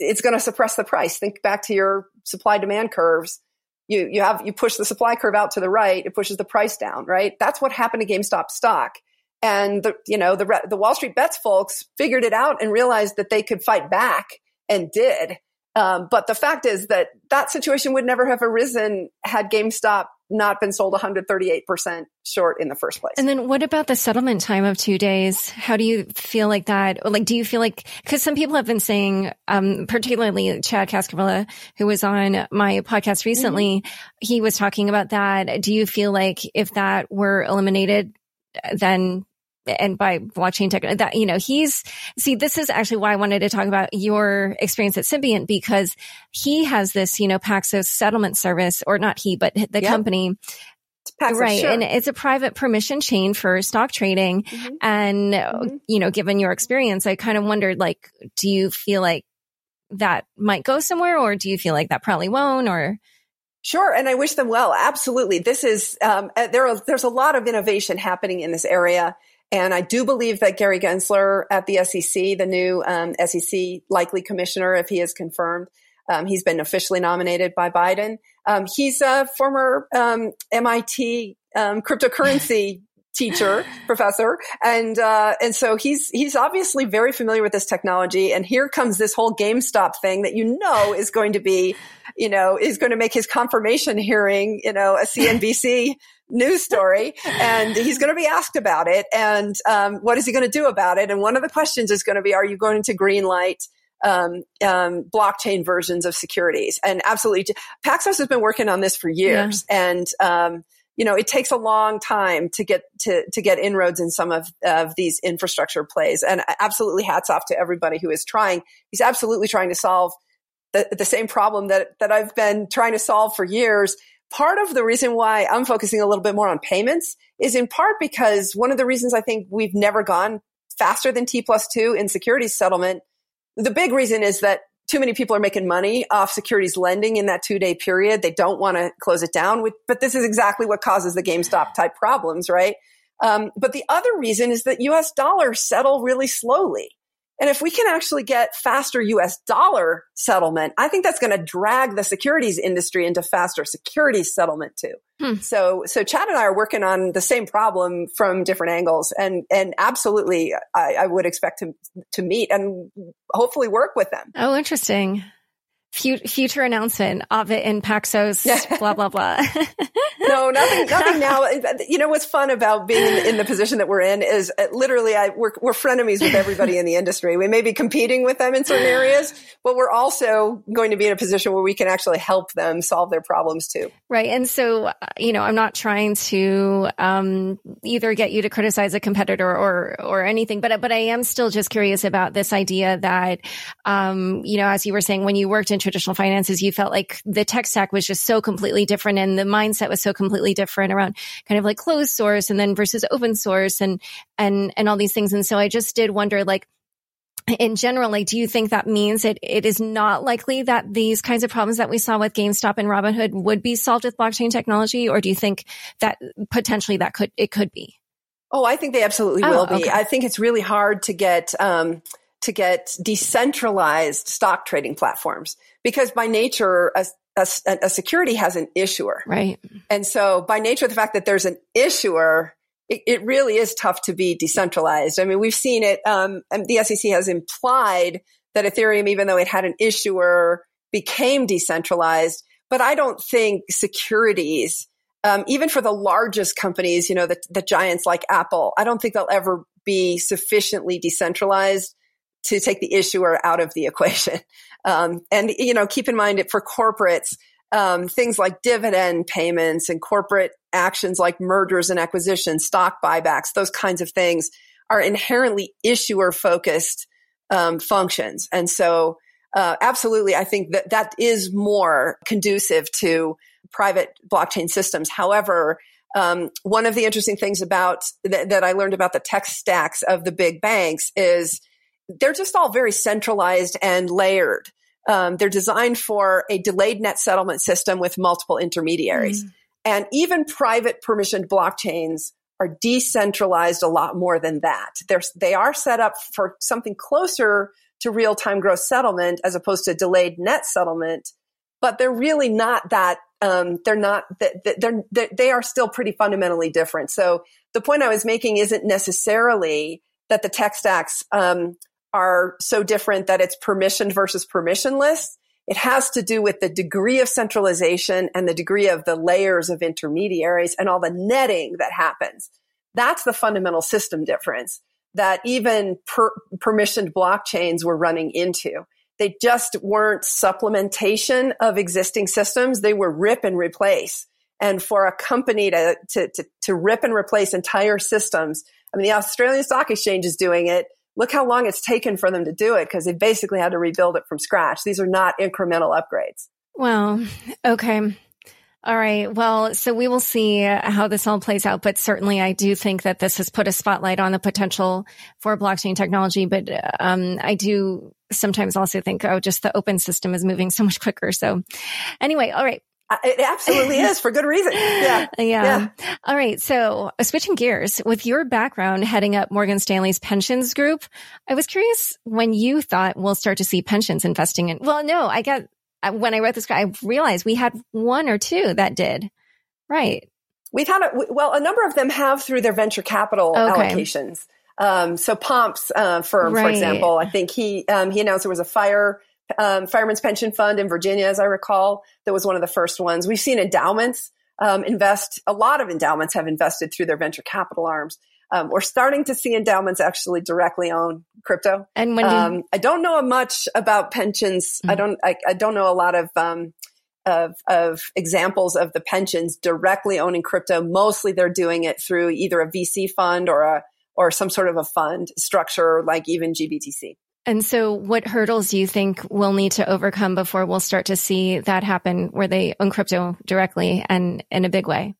it's going to suppress the price. Think back to your supply demand curves. You, you have, you push the supply curve out to the right. It pushes the price down, right? That's what happened to GameStop stock. And the, you know, the, the Wall Street bets folks figured it out and realized that they could fight back and did. Um, but the fact is that that situation would never have arisen had GameStop not been sold 138% short in the first place. And then what about the settlement time of two days? How do you feel like that? Like, do you feel like, cause some people have been saying, um, particularly Chad Cascarilla, who was on my podcast recently, mm-hmm. he was talking about that. Do you feel like if that were eliminated, then and by blockchain tech that you know he's see this is actually why I wanted to talk about your experience at Symbiont because he has this you know Paxos settlement service or not he but the yep. company Paxos, right. Sure. And it's a private permission chain for stock trading. Mm-hmm. And, mm-hmm. you know, given your experience, I kind of wondered, like, do you feel like that might go somewhere or do you feel like that probably won't or? Sure, and I wish them well. Absolutely, this is um, uh, there. Are, there's a lot of innovation happening in this area, and I do believe that Gary Gensler at the SEC, the new um, SEC likely commissioner, if he is confirmed, um, he's been officially nominated by Biden. Um, he's a former MIT um, um, cryptocurrency teacher, professor, and uh, and so he's he's obviously very familiar with this technology. And here comes this whole GameStop thing that you know is going to be, you know, is going to make his confirmation hearing, you know, a CNBC news story, and he's going to be asked about it. And um, what is he going to do about it? And one of the questions is going to be, are you going to green light? Um, um, blockchain versions of securities. And absolutely, Paxos has been working on this for years. Yeah. And, um, you know, it takes a long time to get to, to get inroads in some of, of these infrastructure plays. And absolutely hats off to everybody who is trying. He's absolutely trying to solve the, the same problem that, that I've been trying to solve for years. Part of the reason why I'm focusing a little bit more on payments is in part because one of the reasons I think we've never gone faster than T plus two in securities settlement. The big reason is that too many people are making money off securities lending in that two day period. They don't want to close it down with, but this is exactly what causes the GameStop type problems, right? Um, but the other reason is that US dollars settle really slowly. And if we can actually get faster US dollar settlement, I think that's going to drag the securities industry into faster securities settlement too. Hmm. So, so Chad and I are working on the same problem from different angles and, and absolutely I, I would expect to, to meet and hopefully work with them. Oh, interesting future announcement of it in Paxos, blah, blah, blah. no, nothing, nothing now. You know, what's fun about being in, the position that we're in is uh, literally I, we're, we're frenemies with everybody in the industry. We may be competing with them in certain areas, but we're also going to be in a position where we can actually help them solve their problems too. Right. And so, uh, you know, I'm not trying to, um, either get you to criticize a competitor or, or anything, but, but I am still just curious about this idea that, um, you know, as you were saying, when you worked in traditional finances, you felt like the tech stack was just so completely different and the mindset was so completely different around kind of like closed source and then versus open source and, and, and all these things. And so I just did wonder, like, in general, like, do you think that means it, it is not likely that these kinds of problems that we saw with GameStop and Robinhood would be solved with blockchain technology? Or do you think that potentially that could, it could be? Oh, I think they absolutely oh, will be. Okay. I think it's really hard to get, um, to get decentralized stock trading platforms because by nature, a, a, a, security has an issuer. Right. And so by nature, the fact that there's an issuer, it, it really is tough to be decentralized. I mean, we've seen it. Um, the SEC has implied that Ethereum, even though it had an issuer, became decentralized. But I don't think securities, um, even for the largest companies, you know, the, the giants like Apple, I don't think they'll ever be sufficiently decentralized to take the issuer out of the equation. Um, and, you know, keep in mind it for corporates, um, things like dividend payments and corporate actions like mergers and acquisitions, stock buybacks, those kinds of things are inherently issuer focused um, functions. And so, uh, absolutely, I think that that is more conducive to private blockchain systems. However, um, one of the interesting things about th- that I learned about the tech stacks of the big banks is they're just all very centralized and layered. Um, they're designed for a delayed net settlement system with multiple intermediaries. Mm. And even private permissioned blockchains are decentralized a lot more than that. They're, they are set up for something closer to real time gross settlement as opposed to delayed net settlement, but they're really not that. Um, they're not. They're, they're, they are still pretty fundamentally different. So the point I was making isn't necessarily that the tech stacks um, are so different that it's permissioned versus permissionless. It has to do with the degree of centralization and the degree of the layers of intermediaries and all the netting that happens. That's the fundamental system difference that even per- permissioned blockchains were running into. They just weren't supplementation of existing systems. They were rip and replace. And for a company to, to, to, to rip and replace entire systems, I mean, the Australian Stock Exchange is doing it. Look how long it's taken for them to do it because they basically had to rebuild it from scratch. These are not incremental upgrades. Well, okay. All right. Well, so we will see how this all plays out, but certainly I do think that this has put a spotlight on the potential for blockchain technology. But um, I do sometimes also think, oh, just the open system is moving so much quicker. So anyway, all right. It absolutely is for good reason. Yeah. yeah. yeah. All right. So uh, switching gears with your background heading up Morgan Stanley's pensions group, I was curious when you thought we'll start to see pensions investing in, well, no, I got, when I wrote this, I realized we had one or two that did. Right. We've had, a, well, a number of them have through their venture capital okay. allocations. Um, so Pomps uh, firm, right. for example, I think he um, he announced there was a fire um, Fireman's Pension Fund in Virginia, as I recall, that was one of the first ones. We've seen endowments um, invest. A lot of endowments have invested through their venture capital arms. Um, we're starting to see endowments actually directly own crypto. And when do um, I don't know much about pensions. Mm-hmm. I don't. I, I, don't know a lot of um, of, of examples of the pensions directly owning crypto. Mostly, they're doing it through either a VC fund or a or some sort of a fund structure, like even GBTC. And so, what hurdles do you think we'll need to overcome before we'll start to see that happen where they own crypto directly and in a big way?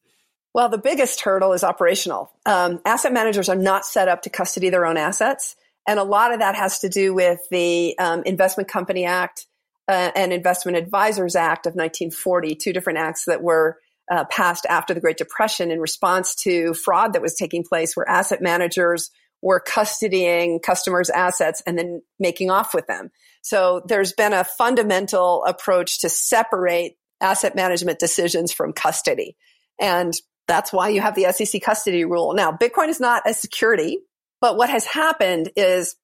Well, the biggest hurdle is operational. Um, asset managers are not set up to custody their own assets. And a lot of that has to do with the um, Investment Company Act uh, and Investment Advisors Act of 1940, two different acts that were uh, passed after the Great Depression in response to fraud that was taking place where asset managers were custodying customers' assets and then making off with them. So there's been a fundamental approach to separate asset management decisions from custody. And that's why you have the SEC custody rule. Now, Bitcoin is not a security, but what has happened is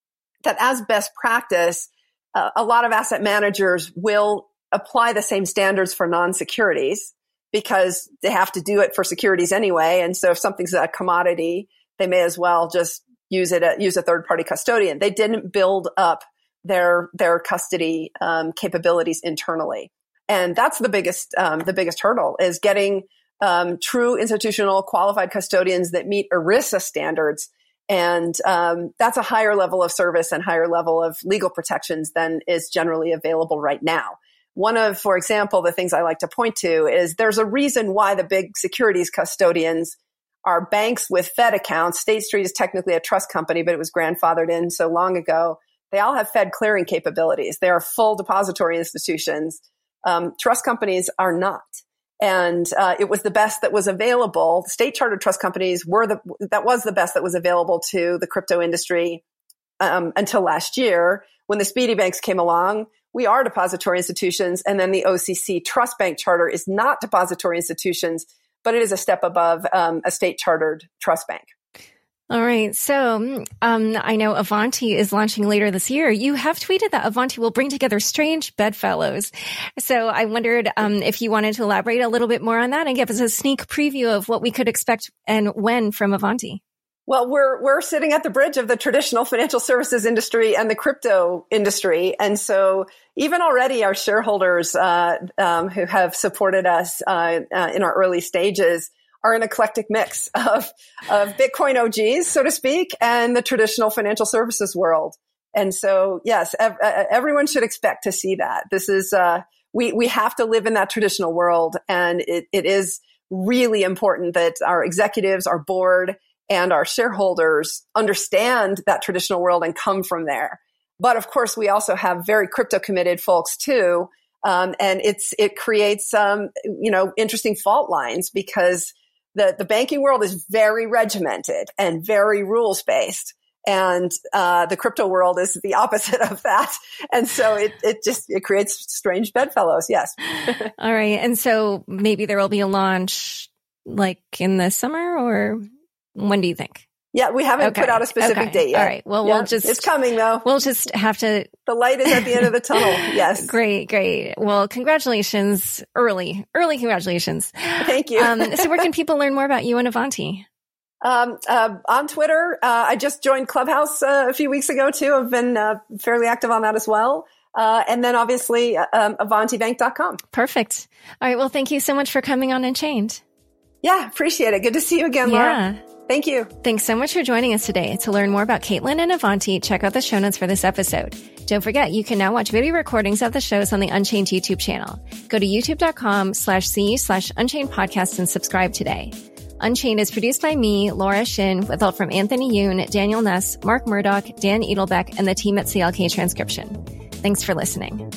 that as best practice, uh, a lot of asset managers will apply the same standards for non-securities because they have to do it for securities anyway. And so if something's a commodity, they may as well just use it, use a third party custodian. They didn't build up their, their custody, um, capabilities internally. And that's the biggest, um, the biggest hurdle is getting, um, true institutional qualified custodians that meet ERISA standards. And, um, that's a higher level of service and higher level of legal protections than is generally available right now. One of, for example, the things I like to point to is there's a reason why the big securities custodians are banks with Fed accounts. State Street is technically a trust company, but it was grandfathered in so long ago. They all have Fed clearing capabilities. They are full depository institutions. Um, trust companies are not. And uh, it was the best that was available. State chartered trust companies were the that was the best that was available to the crypto industry um, until last year when the SPDI banks came along. We are depository institutions, and then the OCC Trust Bank charter is not depository institutions but it is a step above um, a state chartered trust bank. All right. So um, I know Avanti is launching later this year. You have tweeted that Avanti will bring together strange bedfellows. So I wondered um, if you wanted to elaborate a little bit more on that and give us a sneak preview of what we could expect and when from Avanti. Well, we're we're sitting at the bridge of the traditional financial services industry and the crypto industry, and so even already our shareholders uh, um, who have supported us uh, uh, in our early stages are an eclectic mix of of Bitcoin OGs, so to speak, and the traditional financial services world. And so, yes, ev- everyone should expect to see that. This is uh, we we have to live in that traditional world, and it, it is really important that our executives, our board and our shareholders understand that traditional world and come from there. But of course, we also have very crypto committed folks too. Um, and it's, it creates some, um, you know, interesting fault lines because the, the banking world is very regimented and very rules based. And, uh, the crypto world is the opposite of that. And so it, it just, it creates strange bedfellows. Yes. All right. And so maybe there will be a launch like in the summer or When do you think? Yeah, we haven't okay. put out a specific okay. date yet. All right. Well, yeah. we'll just. It's coming though. We'll just have to. The light is at the end of the tunnel. Yes. great, great. Well, congratulations. Early, early congratulations. Thank you. um, so, where can people learn more about you and Avanti? Um, uh, on Twitter, uh, I just joined Clubhouse uh, a few weeks ago too. I've been uh, fairly active on that as well. Uh, and then obviously, um, AvantiBank.com. Perfect. All right. Well, thank you so much for coming on Unchained. Yeah, appreciate it. Good to see you again, Laura. Yeah. Thank you. Thanks so much for joining us today. To learn more about Caitlin and Avanti, check out the show notes for this episode. Don't forget, you can now watch video recordings of the shows on the Unchained YouTube channel. Go to youtube.com slash C slash Unchained podcast and subscribe today. Unchained is produced by me, Laura Shin, with help from Anthony Yoon, Daniel Nuss, Mark Murdock, Dan Edelbeck, and the team at CLK Transcription. Thanks for listening.